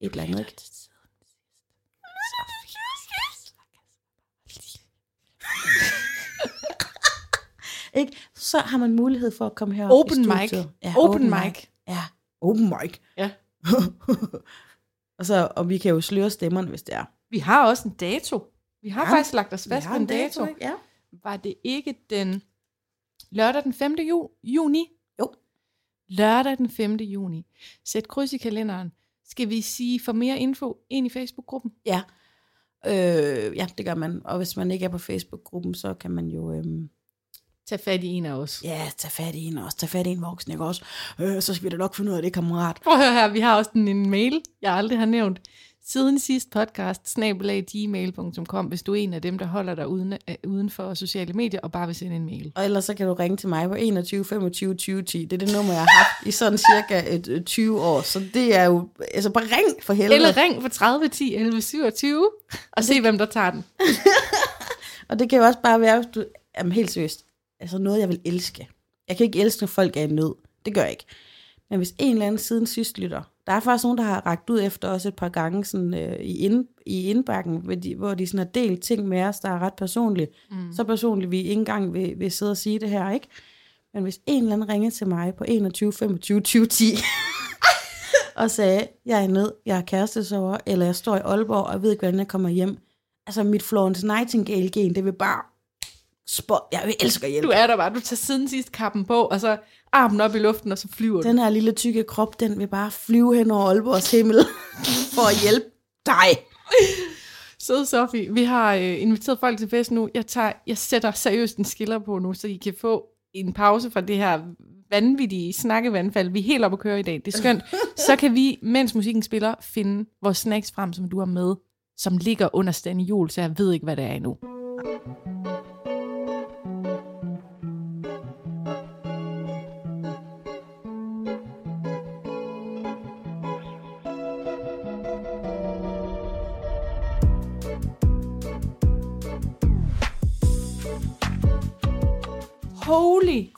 Speaker 1: et eller andet, ikke? ikke? Så har man mulighed for at komme herop
Speaker 2: Open
Speaker 1: i
Speaker 2: mic.
Speaker 1: Ja,
Speaker 2: Open mic.
Speaker 1: Ja, open mic.
Speaker 2: Ja.
Speaker 1: og, så, og vi kan jo sløre stemmerne, hvis det er.
Speaker 2: Vi har også en dato. Vi har
Speaker 1: Ja,
Speaker 2: faktisk lagt os fast på en dato.
Speaker 1: ikke? Ja.
Speaker 2: Var det ikke den lørdag den 5. Ju- juni?
Speaker 1: Jo.
Speaker 2: Lørdag den 5. juni. Sæt kryds i kalenderen. Skal vi sige for mere info ind i Facebook-gruppen?
Speaker 1: Ja. Øh, ja, det gør man. Og hvis man ikke er på Facebook-gruppen, så kan man jo øhm,
Speaker 2: Tag fat i en af os.
Speaker 1: ja, tage fat i en også. Tage fat i en voksen, ikke også? Øh, så skal vi da nok finde ud af det, kammerat.
Speaker 2: Prøv at høre her, vi har også en, en mail, jeg aldrig har nævnt. Siden sidst podcast, snabelag gmail.com, hvis du er en af dem, der holder dig uden, øh, uden for sociale medier og bare vil sende en mail.
Speaker 1: Og ellers så kan du ringe til mig på 21 25 20 10. Det er det nummer, jeg har haft i sådan cirka et, et 20 år. Så det er jo... Altså, bare ring for helvede.
Speaker 2: Eller ring på 30 10 11 27 og se, hvem der tager den.
Speaker 1: Og det kan jo også bare være, hvis du... Jamen, helt seriøst. Altså, noget, jeg vil elske. Jeg kan ikke elske, når folk er i nød. Det gør jeg ikke. Men hvis en eller anden siden sidst lytter, der er faktisk nogen, der har ragt ud efter os et par gange sådan, øh, i, ind, i indbakken, hvor de, hvor de sådan har delt ting med os, der er ret personlige. Mm. Så personligt, vi ikke engang vil, vil sidde og sige det her, ikke? Men hvis en eller anden ringer til mig på 21 25 20 10, og sagde, jeg er nød, jeg er kærestesover, eller jeg står i Aalborg, og jeg ved ikke, hvordan jeg kommer hjem. Altså, mit Florence Nightingale-gen, det vil bare spot. Jeg elsker hjælp.
Speaker 2: Du er der bare, du tager siden sidst kappen på, og så armen op i luften, og så flyver du.
Speaker 1: Den her lille tykke krop, den vil bare flyve hen over Aalborgs himmel for at hjælpe dig.
Speaker 2: Søde Sofie, vi har øh, inviteret folk til fest nu. Jeg, tager, jeg sætter seriøst en skiller på nu, så I kan få en pause fra det her vanvittige snakkevandfald. Vi er helt oppe at køre i dag. Det er skønt. Så kan vi, mens musikken spiller, finde vores snacks frem, som du har med, som ligger under stanniol, så jeg ved ikke, hvad det er endnu.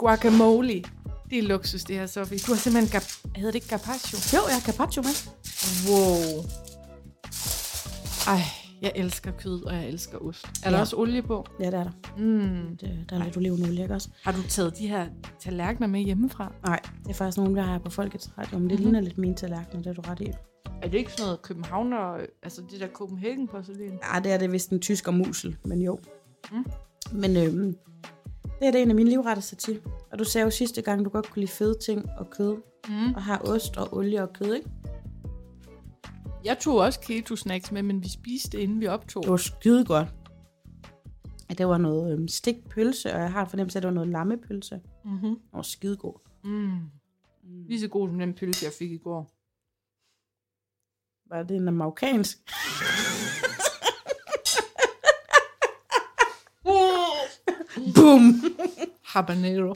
Speaker 2: Guacamole. Det er luksus, det her, Sofie. Du har simpelthen, gap- hedder det ikke carpaccio?
Speaker 1: Jo, jeg har carpaccio med.
Speaker 2: Wow. Ej, Jeg elsker kød, og jeg elsker ost. Er
Speaker 1: Ja.
Speaker 2: der også olie på?
Speaker 1: Ja, det er der.
Speaker 2: Mm.
Speaker 1: Det, der er lidt olivenolie, ikke også?
Speaker 2: Har du taget de her tallerkener med hjemmefra?
Speaker 1: Nej, det er faktisk nogen, der har på Folkets Radio, men det
Speaker 2: Mhm.
Speaker 1: ligner lidt mine tallerkener, det er du ret i.
Speaker 2: Er det ikke sådan noget Københavner, altså det der Copenhagen porcelæn?
Speaker 1: Ja, det er det vist en tysk og musel, men jo.
Speaker 2: Mm.
Speaker 1: Men øhm, det er det en af mine livretter til. Og du sagde jo sidste gang, du godt kunne lide fede ting og kød,
Speaker 2: Mm.
Speaker 1: og har ost og olie og kød, ikke?
Speaker 2: Jeg tog også keto snacks med, men vi spiste inden vi optog.
Speaker 1: Det var skide godt. Ja, det var noget øhm, stegt pølse, og jeg har fornemmelse, af, at det var noget lammepølse.
Speaker 2: Mm-hmm.
Speaker 1: Det var skide god.
Speaker 2: Mm. Lige så god som den pølse, jeg fik i går.
Speaker 1: Var det en marokkansk? Boom!
Speaker 2: Habanero.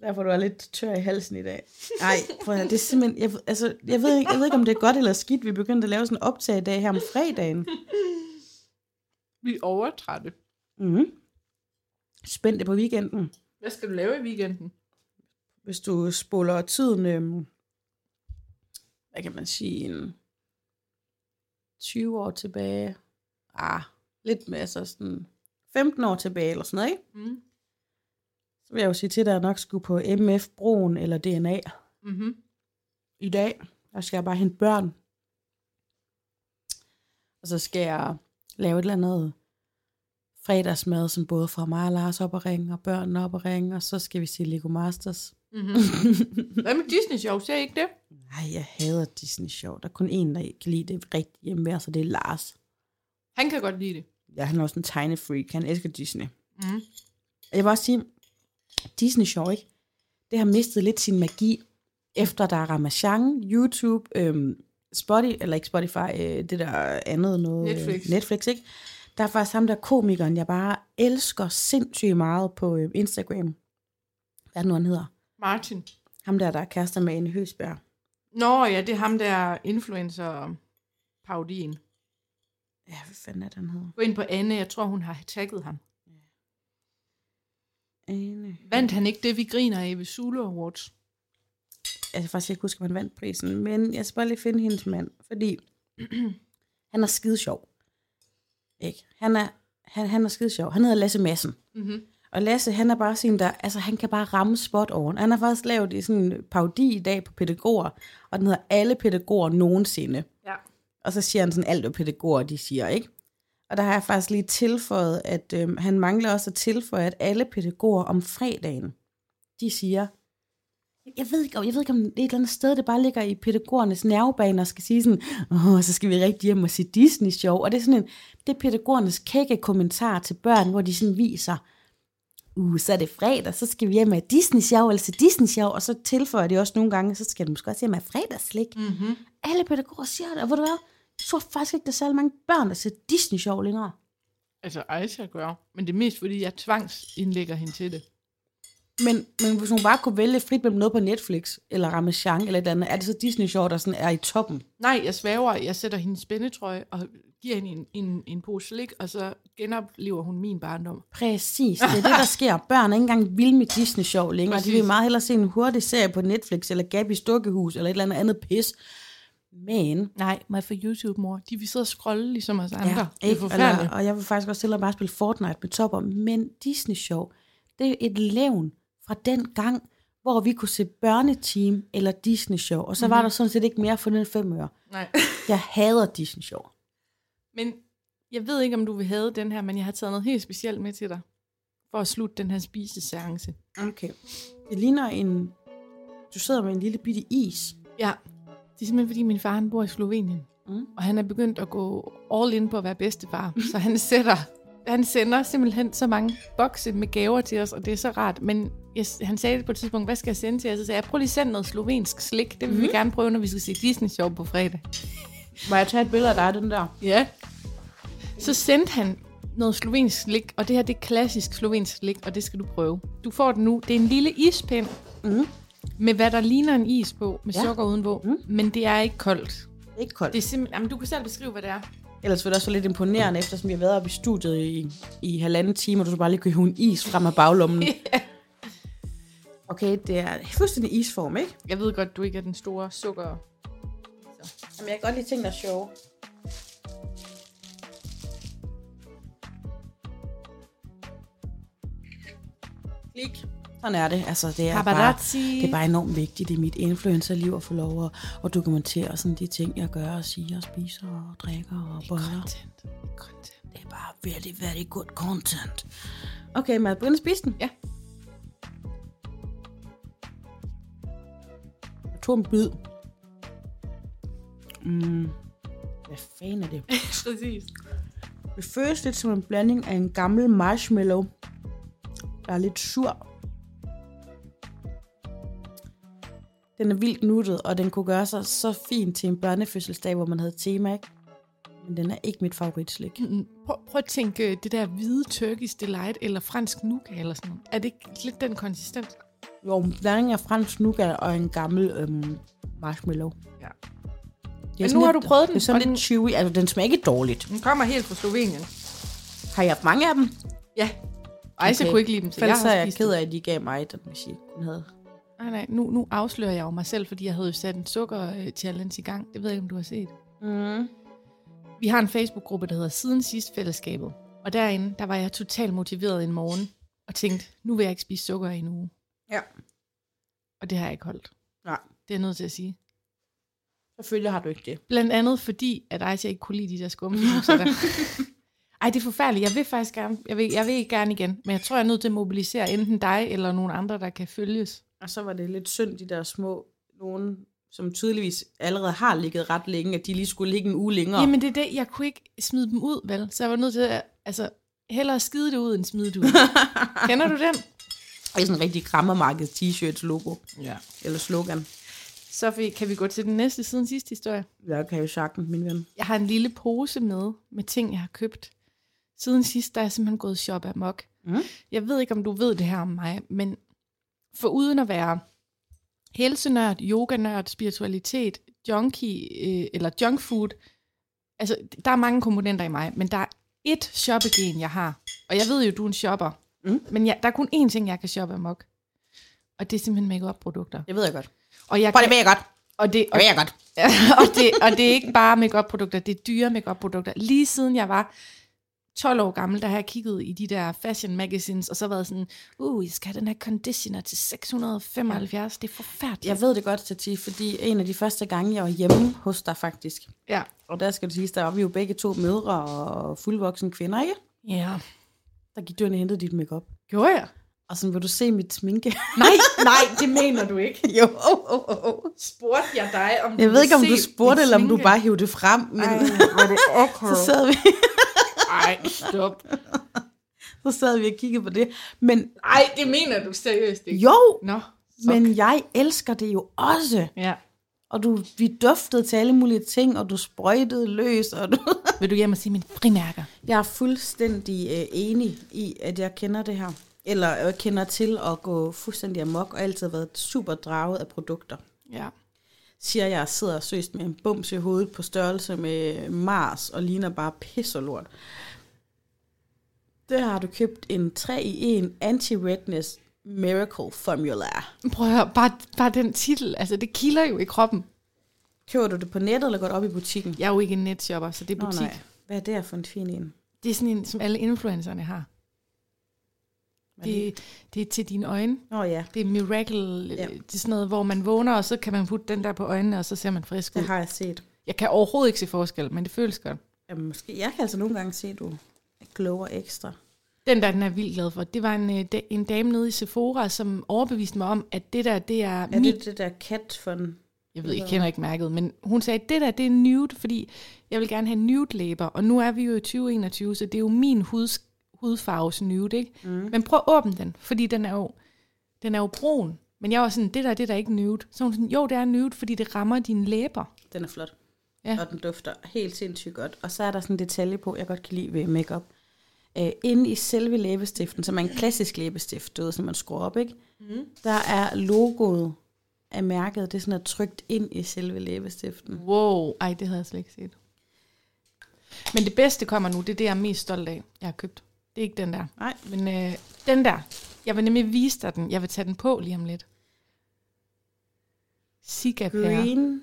Speaker 1: Derfor du er lidt tør i halsen i dag. Nej, høre, det er simpelthen... Jeg, altså, jeg, ved ikke, jeg ved ikke, om det er godt eller skidt. Vi begyndte at lave sådan en optag i dag her om fredagen.
Speaker 2: Vi er overtrætte.
Speaker 1: Mm. Spændte på weekenden.
Speaker 2: Hvad skal du lave i weekenden?
Speaker 1: Hvis du spoler tiden... Øhm, hvad kan man sige? En 20 år tilbage. Ah, lidt med altså sådan 15 år tilbage eller sådan noget, ikke?
Speaker 2: Mm.
Speaker 1: Så vil jeg jo sige til dig, at jeg nok skulle på MF-broen eller DNA.
Speaker 2: Mm-hmm.
Speaker 1: i dag. Der skal jeg bare hente børn. Og så skal jeg lave et eller andet fredagsmad, som både får mig og Lars op at ringe, og børnene op at ringe, og så skal vi se Lego Masters.
Speaker 2: Mm-hmm. Hvad med Disney Show? Ser I ikke det?
Speaker 1: Nej, jeg hader Disney Show. Der er kun en, der kan lide det rigtig hjemme, så det er Lars.
Speaker 2: Han kan godt lide det.
Speaker 1: Ja, han er også en tegnefreak. Han elsker Disney.
Speaker 2: Mm.
Speaker 1: Jeg vil også sige, Disney Show, ikke? Det har mistet lidt sin magi, efter der er Ramachan, YouTube, øhm, Spotify, eller ikke Spotify, øh, det der andet noget. øh,
Speaker 2: Netflix.
Speaker 1: Netflix, ikke? Der er faktisk ham der komikeren, jeg bare elsker sindssygt meget på øh, Instagram. Hvad er det nu, han hedder?
Speaker 2: Martin.
Speaker 1: Ham der, der er kærester med Anne Høsberg.
Speaker 2: Nå ja, det er ham der influencer parodien.
Speaker 1: Ja, hvad fanden er det, han hedder?
Speaker 2: Gå ind på Anne, jeg tror hun har tagget ham.
Speaker 1: Anne.
Speaker 2: Vandt han ikke det, vi griner af ved Zulu Awards?
Speaker 1: jeg kan faktisk ikke huske, om han vandt prisen, men jeg skal bare lige finde hendes mand, fordi han er skide sjov. Ikke? Han er, han, han er skide sjov. Han hedder Lasse Madsen.
Speaker 2: Mm-hmm.
Speaker 1: Og Lasse, han er bare sådan der, altså han kan bare ramme spot over. Han har faktisk lavet i sådan en parodi i dag på pædagoger, og den hedder Alle pædagoger nogensinde. Og så siger han sådan alt, hvad pædagoger de siger, ikke? Og der har jeg faktisk lige tilføjet, at øhm, han mangler også at tilføje, at alle pædagoger om fredagen, de siger, jeg ved ikke, jeg ved ikke om det er et eller andet sted, det bare ligger i pædagogernes nervebane og skal sige sådan, åh, så skal vi rigtig hjem og se Disney-show. Og det er sådan en, det er pædagogernes kække kommentar til børn, hvor de sådan viser, uh, så er det fredag, så skal vi hjem med Disney-show, eller se Disney-show, og så tilføjer de også nogle gange, så skal du måske også hjem med fredagsslik.
Speaker 2: Mm-hmm.
Speaker 1: Alle pædagoger siger det, og ved du hvad, jeg tror faktisk ikke, der er særlig mange børn, der ser Disney-show længere.
Speaker 2: Altså, Aisha gør. Men det er mest, fordi jeg tvangsindlægger hende til det.
Speaker 1: Men, men hvis hun bare kunne vælge frit mellem noget på Netflix, eller Ramachan, eller et eller andet, er det så Disney-show, der sådan er i toppen?
Speaker 2: Nej, jeg svæver, jeg sætter hendes spændetrøje og giver hende en, en, en pose slik, og så genoplever hun min barndom.
Speaker 1: Præcis, det er det, der sker. Børn er ikke engang vilde med Disney-show længere.
Speaker 2: Præcis.
Speaker 1: De vil meget hellere se en hurtig serie på Netflix, eller Gabby's Dukkehus, eller et eller andet andet pis. Men,
Speaker 2: Nej, mig for YouTube, mor. De vil sidde og scrolle ligesom os andre.
Speaker 1: ja,
Speaker 2: det er forfærdeligt.
Speaker 1: eller, og jeg vil faktisk også hellere bare spille Fortnite med topper. Men Disney-show, det er et levn fra den gang, hvor vi kunne se børneteam eller Disney-show, og så mm-hmm. var der sådan set ikke mere for den fem øre.
Speaker 2: Nej.
Speaker 1: Jeg hader Disney-show.
Speaker 2: Men jeg ved ikke, om du vil have den her, men jeg har taget noget helt specielt med til dig. For at slutte den her spiseseance.
Speaker 1: Okay. Det ligner en... Du sidder med en lille bitte is.
Speaker 2: Ja, det er simpelthen fordi min far han bor i Slovenien.
Speaker 1: Mm.
Speaker 2: Og han er begyndt at gå all in på at være bedstefar. så han sætter, han sender simpelthen så mange bokse med gaver til os, og det er så rart. Men jeg, han sagde det på et tidspunkt, hvad skal jeg sende til jer? Så sagde jeg, prøv lige at sende noget slovensk slik. Det vil mm. vi gerne prøve, når vi skal se Disney Show på fredag.
Speaker 1: Må jeg tage et billede af dig, den der?
Speaker 2: Ja. Så sendte han noget slovensk slik, og det her det er klassisk slovensk slik, og det skal du prøve. Du får den nu. Det er en lille ispind,
Speaker 1: Mm.
Speaker 2: Med hvad der ligner en is på, med
Speaker 1: Ja.
Speaker 2: sukker udenpå.
Speaker 1: Mm.
Speaker 2: Mm. Men det er ikke koldt.
Speaker 1: Det er ikke koldt.
Speaker 2: Det er simpelthen, jamen, du kan selv beskrive, hvad det er.
Speaker 1: Ellers vil det også lidt imponerende, eftersom vi har været oppe i studiet i, i halvanden time, og du så bare lige kunne hive en is frem af baglommen. Okay, det er fuldstændig isform, ikke?
Speaker 2: Jeg ved godt, du ikke er den store sukker.
Speaker 1: Jamen, jeg kan godt lide ting, der er sjove. Klik. Sådan er det. Altså, det er, bare, det er bare enormt vigtigt i mit influencerliv at få lov at, at dokumentere sådan de ting, jeg gør og siger og spiser og drikker og boller.
Speaker 2: Content. Content.
Speaker 1: Det er bare very, very good content. Okay, må jeg begynde at spise den?
Speaker 2: Ja.
Speaker 1: Jeg tog en bid. Mm. Hvad fanden er det?
Speaker 2: Præcis.
Speaker 1: Det føles lidt som en blanding af en gammel marshmallow, der er lidt sur. Den er vildt nuttet, og den kunne gøre sig så fint til en børnefødselsdag, hvor man havde tema, ikke? Men den er ikke mit favoritslik.
Speaker 2: Prøv, prøv at tænke øh, det der hvide Turkish Delight eller fransk nougat eller sådan noget. Er det ikke lidt den konsistens?
Speaker 1: Jo, en blanding af fransk nougat og en gammel øhm, marshmallow.
Speaker 2: Ja. Men nu har
Speaker 1: lidt-
Speaker 2: du prøvet den,
Speaker 1: Det er sådan lidt chewy. Altså, den smager ikke dårligt.
Speaker 2: Den kommer helt fra Slovenien.
Speaker 1: Har I haft mange af dem?
Speaker 2: Ja. Ej, så
Speaker 1: Okay.
Speaker 2: kunne ikke lide dem, så
Speaker 1: For
Speaker 2: jeg
Speaker 1: så er
Speaker 2: har
Speaker 1: jeg ked af, at de gav mig den, hvis I havde.
Speaker 2: Nej, nej, nu, nu afslører jeg jo mig selv, fordi jeg havde jo sat en sukker-challenge i gang. Det ved jeg ikke, om du har set.
Speaker 1: Mm.
Speaker 2: Vi har en Facebook-gruppe, der hedder Siden sidst fællesskabet. Og derinde, der var jeg totalt motiveret en morgen, og tænkte, nu vil jeg ikke spise sukker i en uge.
Speaker 1: Ja.
Speaker 2: Og det har jeg ikke holdt.
Speaker 1: Nej.
Speaker 2: Det er jeg nødt til at sige.
Speaker 1: Selvfølgelig har du ikke det.
Speaker 2: Blandt andet fordi, at Aisha ikke kunne lide de der skumfiduser der. Ej, det er forfærdeligt. Jeg vil faktisk gerne, jeg vil, jeg vil ikke gerne igen, men jeg tror, jeg er nødt til at mobilisere enten dig eller nogen andre, der kan følges.
Speaker 1: Og så var det lidt synd, de der små, nogen, som tydeligvis allerede har ligget ret længe, at de lige skulle ligge en uge længere.
Speaker 2: Jamen det er det, jeg kunne ikke smide dem ud, vel? Så jeg var nødt til at, altså, hellere skide det ud, end smide det ud. Kender du den?
Speaker 1: Det er sådan en rigtig grammermarked t-shirts logo,
Speaker 2: Ja.
Speaker 1: eller slogan.
Speaker 2: Så vi- kan vi gå til den næste siden sidste historie.
Speaker 1: Jeg kan jo sagtens, min ven.
Speaker 2: Jeg har en lille pose med, med ting, jeg har købt. Siden sidst, der er jeg simpelthen gået shop amok.
Speaker 1: Mm.
Speaker 2: Jeg ved ikke, om du ved det her om mig, men for uden at være helsenørd, yoganørd, spiritualitet, junkie øh, eller junk food, altså der er mange komponenter i mig, men der er ét shoppegen, jeg har. Og jeg ved jo, du er en shopper.
Speaker 1: Mm.
Speaker 2: Men jeg, der er kun én ting, jeg kan shoppe amok. Og det er simpelthen make-up-produkter.
Speaker 1: Det ved jeg godt.
Speaker 2: Og, jeg
Speaker 1: Prøv, det
Speaker 2: kan,
Speaker 1: ved jeg godt.
Speaker 2: og, det,
Speaker 1: Det ved jeg godt.
Speaker 2: og, det, og det er ikke bare make-up-produkter, det er dyre make-up-produkter. Lige siden jeg var 12 år gammel, der har jeg kigget i de der fashion magazines, og så været sådan, uh, jeg skal have den her conditioner til 675. Det er forfærdeligt.
Speaker 1: Jeg ved det godt, Tati, fordi en af de første gange, jeg var hjemme hos dig faktisk,
Speaker 2: Ja.
Speaker 1: og der skal det siges, der var vi jo begge to mødre og fuldvoksne kvinder, ikke?
Speaker 2: Ja.
Speaker 1: Der gik du ind og hentede dit makeup.
Speaker 2: Gjorde jeg?
Speaker 1: Og så vil du se mit sminke.
Speaker 2: Nej, nej, det mener du ikke.
Speaker 1: jo, oh, oh, oh.
Speaker 2: Spurgte jeg dig, om
Speaker 1: Jeg ved ikke, om du spurgte, eller om du bare hævde det frem, men
Speaker 2: Ej, var det
Speaker 1: så, sad vi,
Speaker 2: Ej, stop.
Speaker 1: så sad vi og kiggede på det. Men
Speaker 2: Ej, det mener du seriøst ikke.
Speaker 1: jo,
Speaker 2: Nå,
Speaker 1: men jeg elsker det jo også.
Speaker 2: Ja.
Speaker 1: Og du, vi duftede til alle mulige ting, og du sprøjtede løs. Og du
Speaker 2: Vil du hjem og sige mine frimærker?
Speaker 1: jeg er fuldstændig øh, enig i, at jeg kender det her. Eller jeg kender til at gå fuldstændig amok, og altid været super draget af produkter.
Speaker 2: Ja.
Speaker 1: Siger jeg sidder søst med en bums i hovedet på størrelse med Mars, og ligner bare pis og lort. Der har du købt en 3-i-1 anti-redness miracle formula.
Speaker 2: Prøv at høre, bare, bare den titel, altså det kilder jo i kroppen.
Speaker 1: Køber du det på nettet, eller går du op i butikken?
Speaker 2: Jeg er jo ikke en netshopper, så det er
Speaker 1: Nå,
Speaker 2: butik.
Speaker 1: nej. Hvad er det her for en fin en?
Speaker 2: Det er sådan en, som alle influencerne har. Det, det er til dine øjne.
Speaker 1: Nå ja,
Speaker 2: Det er miracle.
Speaker 1: Ja.
Speaker 2: Ja. Det er sådan noget, hvor man vågner, og så kan man putte den der på øjnene, og så ser man frisk ud.
Speaker 1: det har jeg set.
Speaker 2: Jeg kan overhovedet ikke se forskel, men det føles godt.
Speaker 1: Jamen, måske. Jeg kan altså nogle gange se, at du glower ekstra.
Speaker 2: Den der, den er vildt glad for. Det var en, øh, en dame nede i Sephora, som overbeviste mig om, at det der, det er,
Speaker 1: Er
Speaker 2: min...
Speaker 1: det det der cat fun?
Speaker 2: Jeg ved, jeg kender ikke mærket, men hun sagde, at det der, det er nude, fordi jeg vil gerne have nude læber, og nu er vi jo i 2021, så det er jo min huds, hudfarves nude, ikke?
Speaker 1: Mm.
Speaker 2: Men prøv at åbne den, fordi den er jo, den er jo brun. Men jeg var sådan, det der, det der er ikke nude. Så hun sådan, jo, det er nude, fordi det rammer dine læber.
Speaker 1: Den er flot.
Speaker 2: Ja.
Speaker 1: Og den dufter helt sindssygt godt. Og så er der sådan en detalje på, jeg godt kan lide ved makeup. Øh, inde i selve læbestiften, som er en klassisk læbestift, du ved, som man skruer op, ikke?
Speaker 2: Mm.
Speaker 1: Der er logoet af mærket, det er sådan er trykt ind i selve læbestiften.
Speaker 2: Wow, ej, det havde jeg slet ikke set. Men det bedste kommer nu, det er det, jeg er mest stolt af, jeg har købt. Det er ikke den der.
Speaker 1: Nej.
Speaker 2: Men øh, den der, jeg vil nemlig vise dig den. Jeg vil tage den på lige om lidt. Her.
Speaker 1: Green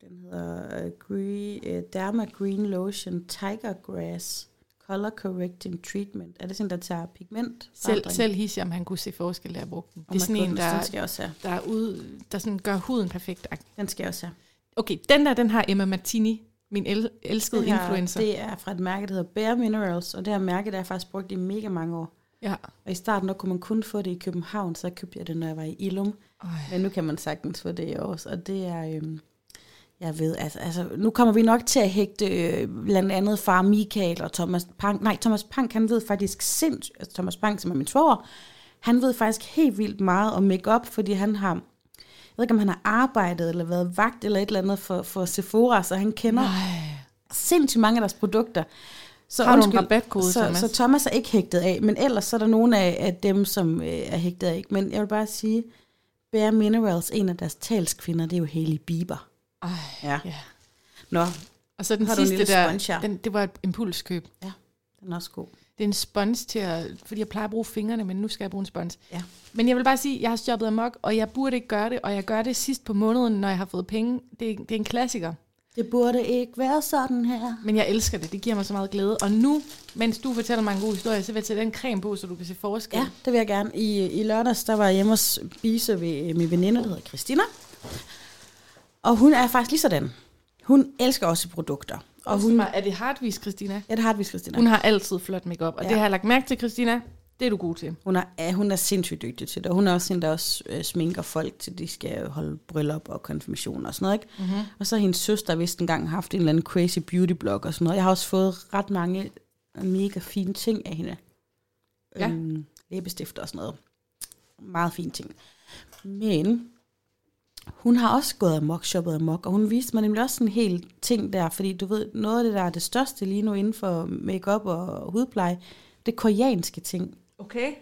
Speaker 1: Den hedder uh, Green, uh, Derma Green Lotion Tiger Grass Color Correcting Treatment. Er det sådan, der tager pigment?
Speaker 2: Selv, selv hisse, om han kunne se forskel, da jeg brugte den. Det er sådan en, der,
Speaker 1: den skal jeg også have.
Speaker 2: der, er ud, der sådan gør huden perfekt.
Speaker 1: Den skal jeg også have.
Speaker 2: Okay, den der, den har Emma Martini, min el- elskede
Speaker 1: Det her,
Speaker 2: influencer.
Speaker 1: Det er fra et mærke, der hedder Bare Minerals, og det her mærke, der har jeg faktisk brugt i mega mange år.
Speaker 2: Ja.
Speaker 1: Og i starten, der kunne man kun få det i København, så købte jeg det, når jeg var i Ilum.
Speaker 2: Øj.
Speaker 1: Men nu kan man sagtens få det i Aarhus, og det er... Øhm, jeg ved, altså, altså, nu kommer vi nok til at hægte øh, blandt andet far Michael og Thomas Pank. Nej, Thomas Pank, han ved faktisk sindssygt, altså Thomas Pank, som er min svoger, han ved faktisk helt vildt meget om makeup, fordi han har, jeg ved ikke, om han har arbejdet eller været vagt eller et eller andet for, for Sephora, så han kender
Speaker 2: Nej.
Speaker 1: sindssygt mange af deres produkter. Så,
Speaker 2: Har en rabatkode,
Speaker 1: så,
Speaker 2: Thomas?
Speaker 1: så Thomas er ikke hægtet af, men ellers så er der nogle af, af dem, som øh, er hægtet af. Men jeg vil bare sige, Bare Minerals, en af deres talskvinder, det er jo Hailey Bieber.
Speaker 2: Ej,
Speaker 1: Ja.
Speaker 2: ja.
Speaker 1: Nå,
Speaker 2: Og så den
Speaker 1: Har
Speaker 2: sidste der, den, det var et impulskøb.
Speaker 1: den er også god.
Speaker 2: Det er en sponge til at, fordi jeg plejer at bruge fingrene, men nu skal jeg bruge en sponge.
Speaker 1: Ja.
Speaker 2: Men jeg vil bare sige, jeg har shoppet amok, og jeg burde ikke gøre det, og jeg gør det sidst på måneden, når jeg har fået penge. Det, er- det er en klassiker,
Speaker 1: Det burde ikke være sådan her.
Speaker 2: men jeg elsker det. Det giver mig så meget glæde. Og nu, mens du fortæller mig en god historie, så vil jeg tage den creme på, så du kan se forskel.
Speaker 1: Ja, det vil jeg gerne. I, i lørdags, der var jeg hjemme og spise ved min veninde, der hedder Christina. Og hun er faktisk lige sådan. Hun elsker også produkter. Og hun,
Speaker 2: er det hardvis, Christina?
Speaker 1: ja, det har vi, Christina.
Speaker 2: Hun har altid flot makeup, og
Speaker 1: Ja.
Speaker 2: det har jeg lagt mærke til, Christina. Det er du god til.
Speaker 1: Hun er, ja, hun er sindssygt dygtig til det, og hun er også en, der også øh, sminker folk til, de skal holde bryllup og konfirmation og sådan noget. Ikke?
Speaker 2: Mm-hmm.
Speaker 1: Og så har hendes søster vist engang haft en eller anden crazy beauty blog og sådan noget. Jeg har også fået ret mange mega fine ting af hende.
Speaker 2: Ja.
Speaker 1: Øhm, læbestift og sådan noget. Meget fine ting. Men hun har også gået amok, shoppet amok, og hun viste mig nemlig også sådan en hel ting der, fordi du ved, noget af det, der er det største lige nu inden for makeup og hudpleje, det er koreanske ting.
Speaker 2: Okay.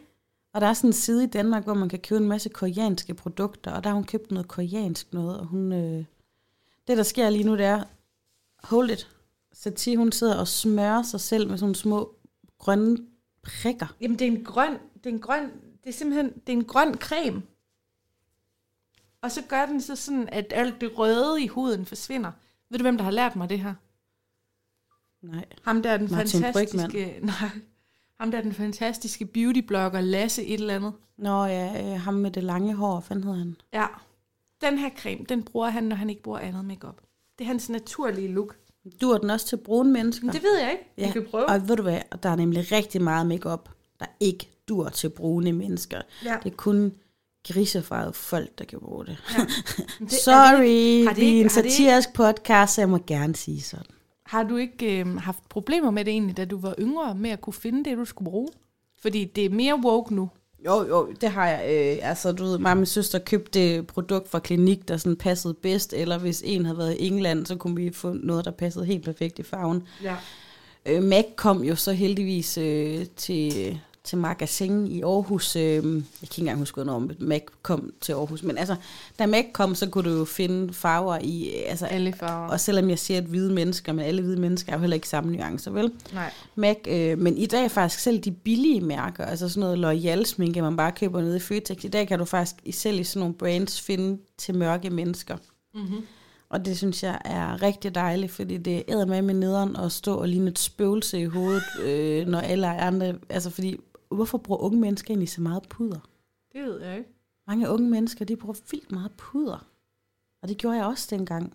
Speaker 1: Og der er sådan en side i Danmark, hvor man kan købe en masse koreanske produkter, og der har hun købt noget koreansk noget, og hun... Øh, det, der sker lige nu, det er... Hold it. Satie, hun sidder og smører sig selv med sådan små grønne prikker.
Speaker 2: Jamen, det er en grøn, det er en grøn, det er simpelthen, det er en grøn creme. Og så gør den så sådan, at alt det røde i huden forsvinder. Ved du, hvem der har lært mig det her?
Speaker 1: Nej.
Speaker 2: Ham der er den
Speaker 1: Martin
Speaker 2: fantastiske, nej, ham der er den fantastiske beautyblogger Lasse et eller andet.
Speaker 1: Nå ja, øh, ham med det lange hår, hvad hedder han?
Speaker 2: Ja. Den her creme, den bruger han, når han ikke bruger andet makeup. Det er hans naturlige look.
Speaker 1: Du er den også til brune mennesker.
Speaker 2: Men det ved jeg ikke. Vi
Speaker 1: Ja,
Speaker 2: kan prøve.
Speaker 1: Og ved du hvad, der er nemlig rigtig meget makeup, der ikke dur til brune mennesker.
Speaker 2: Ja.
Speaker 1: Det er kun grisefarvede folk, der kan bruge det.
Speaker 2: Ja. Det-
Speaker 1: Sorry,
Speaker 2: det- har det
Speaker 1: er en
Speaker 2: det ikke-
Speaker 1: satirisk podcast, så jeg må gerne sige sådan.
Speaker 2: Har du ikke øh, haft problemer med det egentlig, da du var yngre, med at kunne finde det, du skulle bruge? Fordi det er mere woke nu.
Speaker 1: Jo, jo, det har jeg. Øh, altså, du ved, mig og min søster købte et produkt fra klinik, der sådan passede bedst, eller hvis en havde været i England, så kunne vi få noget, der passede helt perfekt i farven.
Speaker 2: Ja.
Speaker 1: Øh, Mac kom jo så heldigvis øh, til, til magasin i Aarhus. Øh, jeg kan ikke engang huske noget om, at Mac kom til Aarhus. Men altså, da Mac kom, så kunne du jo finde farver i... øh, Altså,
Speaker 2: Alle farver.
Speaker 1: og selvom jeg siger, at hvide mennesker, men alle hvide mennesker er jo heller ikke samme nuancer, vel?
Speaker 2: Nej.
Speaker 1: Mac, øh, men i dag faktisk selv de billige mærker, altså sådan noget L'Oreal sminke, man bare køber nede i Føtex, i dag kan du faktisk selv i sådan nogle brands finde til mørke mennesker.
Speaker 2: Mm-hmm.
Speaker 1: Og det synes jeg er rigtig dejligt, fordi det æder med med nederen at stå og ligne et spøgelse i hovedet, øh, når alle andre... Altså fordi, hvorfor bruger unge mennesker egentlig så meget puder?
Speaker 2: Det ved jeg ikke.
Speaker 1: Mange unge mennesker, de bruger vildt meget puder. Og det gjorde jeg også dengang.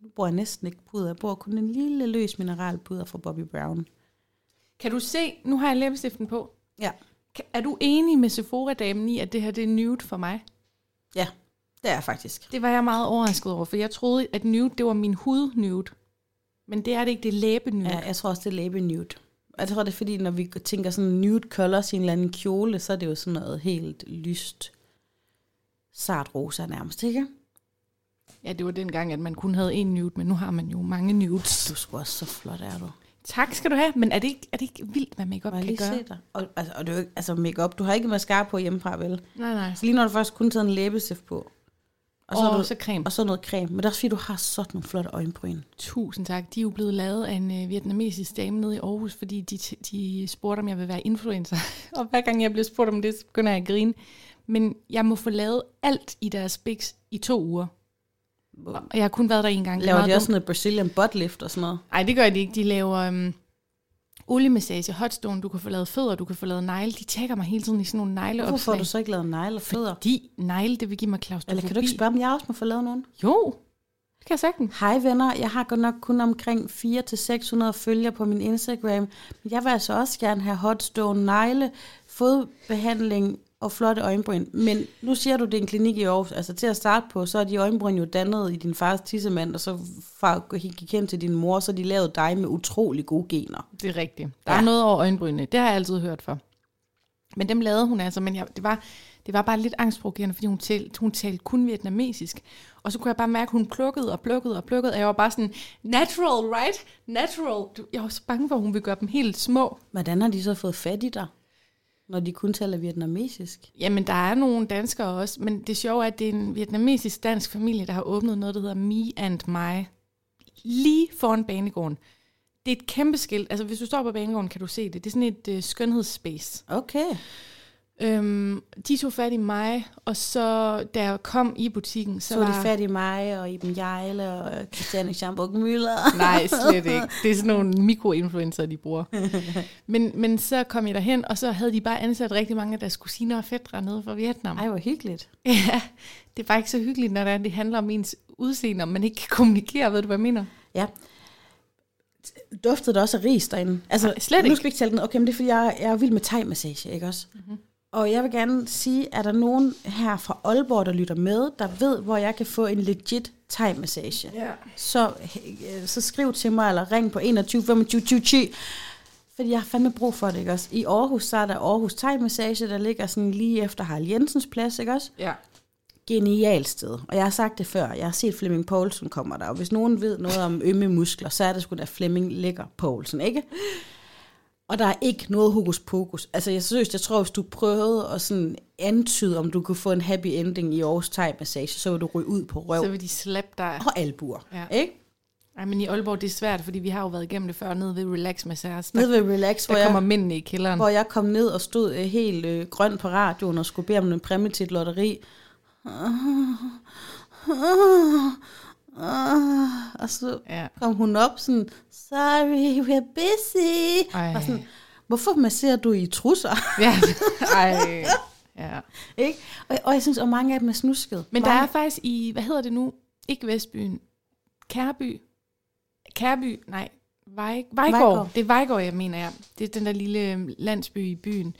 Speaker 1: Nu bruger jeg næsten ikke puder. Jeg bruger kun en lille løs mineralpuder fra Bobby Brown.
Speaker 2: Kan du se, nu har jeg læbestiften på.
Speaker 1: Ja.
Speaker 2: Er du enig med Sephora-damen i, at det her det er nude for mig?
Speaker 1: Det er jeg faktisk.
Speaker 2: Det var jeg meget overrasket over, for jeg troede, at nude, det var min hud nude. Men det er det ikke, det er læbe nude.
Speaker 1: Ja, jeg tror også, det er læbe nude. Jeg tror, det er fordi, når vi tænker sådan nude colors i en eller anden kjole, så er det jo sådan noget helt lyst, sart rosa nærmest, ikke?
Speaker 2: ja, det var dengang, at man kun havde en nude, men nu har man jo mange nudes.
Speaker 1: Du er sgu også så flot, er du.
Speaker 2: Tak skal du have, men er det ikke, er det ikke vildt, hvad makeup kan
Speaker 1: lige
Speaker 2: gøre?
Speaker 1: se dig? Og, altså, og det er jo ikke, altså makeup, du har ikke mascara på hjemmefra, vel?
Speaker 2: Nej, nej.
Speaker 1: Så lige når du først kun taget en læbestift på. Og så, du,
Speaker 2: så creme.
Speaker 1: og så noget creme. Men det er fordi, du har sådan nogle flotte øjenbryn.
Speaker 2: Tusind tak. De er jo blevet lavet af en øh, vietnamesisk dame nede i Aarhus, fordi de, de spurgte, om jeg vil være influencer. og hver gang jeg bliver spurgt om det, så begynder jeg at grine. Men jeg må få lavet alt i deres biks i to uger. Og jeg har kun været der en gang. Er
Speaker 1: Laver de også
Speaker 2: dumt.
Speaker 1: sådan noget Brazilian butt lift og sådan noget?
Speaker 2: Nej, det gør de ikke. De laver um, oliemassage, hotstone, du kan få lavet fødder, du kan få lavet negle. De tjekker mig hele tiden i sådan nogle
Speaker 1: Hvorfor
Speaker 2: negleopslag.
Speaker 1: får du så ikke lavet negle og fødder?
Speaker 2: Fordi negle, det vil give mig klaustrofobi.
Speaker 1: Eller kan du ikke spørge, om jeg også må få lavet nogen?
Speaker 2: Jo, det kan jeg sagtens.
Speaker 1: Hej venner, jeg har godt nok kun omkring 400-600 følgere på min Instagram, men jeg vil altså også gerne have hotstone, negle, fodbehandling og flotte øjenbryn. Men nu siger du, det er en klinik i Aarhus. Altså til at starte på, så er de øjenbryn jo dannet i din fars tissemand, og så far gik hen til din mor, så de lavede dig med utrolig gode gener.
Speaker 2: Det er rigtigt. Der
Speaker 1: Ja.
Speaker 2: er noget over øjenbrynene. Det har jeg altid hørt for. Men dem lavede hun altså, men jeg, det, var, det var bare lidt angstprovokerende, fordi hun talte, hun talte kun vietnamesisk. Og så kunne jeg bare mærke, at hun plukkede og plukkede og plukkede, og jeg var bare sådan, natural, right? Natural. Jeg var så bange for, at hun ville gøre dem helt små.
Speaker 1: Hvordan har de så fået fat i dig, når de kun taler vietnamesisk?
Speaker 2: Jamen, der er nogle danskere også, men det sjove er, at det er en vietnamesisk-dansk familie, der har åbnet noget, der hedder Me and My, lige foran banegården. Det er et kæmpe skilt. Altså, hvis du står på banegården, kan du se det. Det er sådan et øh, skønhedsspace.
Speaker 1: Okay.
Speaker 2: Øhm, de tog fat i mig, og så da jeg kom i butikken, så,
Speaker 1: Så var
Speaker 2: var...
Speaker 1: de fat i mig, og Iben Jejle, og Christiane Schamburg Müller.
Speaker 2: Nej, slet ikke. Det er sådan nogle mikroinfluencer, de bruger. Men, men så kom jeg derhen, og så havde de bare ansat rigtig mange af deres kusiner og fædre nede fra Vietnam.
Speaker 1: Ej, hvor hyggeligt.
Speaker 2: Ja, det er bare ikke så hyggeligt, når det, er, det handler om ens udseende, og man ikke kan kommunikere, ved du, hvad jeg mener?
Speaker 1: Ja. Duftede det også af ris derinde? Altså,
Speaker 2: Nej, slet
Speaker 1: Nu
Speaker 2: ikke.
Speaker 1: skal vi ikke tælle den. Okay, men det er, fordi jeg, jeg er vild med thai-massage, ikke også? Mm-hmm. Og jeg vil gerne sige, er der nogen her fra Aalborg, der lytter med, der ved, hvor jeg kan få en legit thai-massage?
Speaker 2: Ja.
Speaker 1: Så, øh, så skriv til mig, eller ring på 21 25 20 20. Fordi jeg har fandme brug for det, ikke også? I Aarhus, så er der Aarhus Thai-massage, der ligger sådan lige efter Harald Jensens plads, ikke også?
Speaker 2: Ja.
Speaker 1: genialt sted. Og jeg har sagt det før, jeg har set Flemming Poulsen kommer der, og hvis nogen ved noget om ømme muskler, så er det sgu da Flemming Lækker Poulsen, ikke? Og der er ikke noget hokus pokus. Altså jeg synes, jeg tror, hvis du prøvede at sådan antyde, om du kunne få en happy ending i Aarhus Thai Massage, så vil du ryge ud på røv
Speaker 2: Så vil de slappe dig.
Speaker 1: og albuer,
Speaker 2: Ja.
Speaker 1: ikke?
Speaker 2: Ej, men i Aalborg, det er svært, fordi vi har jo været igennem det før, nede ved Relax Massage.
Speaker 1: Nede ved Relax, hvor
Speaker 2: der kommer
Speaker 1: jeg,
Speaker 2: mændene i kælderen.
Speaker 1: hvor jeg kom ned og stod øh, helt øh, grøn på radioen og skulle bede om en præmie til et lotteri. Og så
Speaker 2: Ja.
Speaker 1: kom hun op sådan, sorry, we're busy.
Speaker 2: Ej.
Speaker 1: Og sådan, hvorfor masserer du i trusser?
Speaker 2: Ja. Ej. Ja.
Speaker 1: ikke? Og, og jeg synes, at mange af dem er snusket.
Speaker 2: Men der
Speaker 1: mange,
Speaker 2: er faktisk i, hvad hedder det nu? Ikke Vestbyen. Kærby. Kærby, nej. Vej, Vejgaard.
Speaker 1: Vejgaard.
Speaker 2: Det er Vejgaard, jeg mener, ja. Det er den der lille øhm, landsby i byen.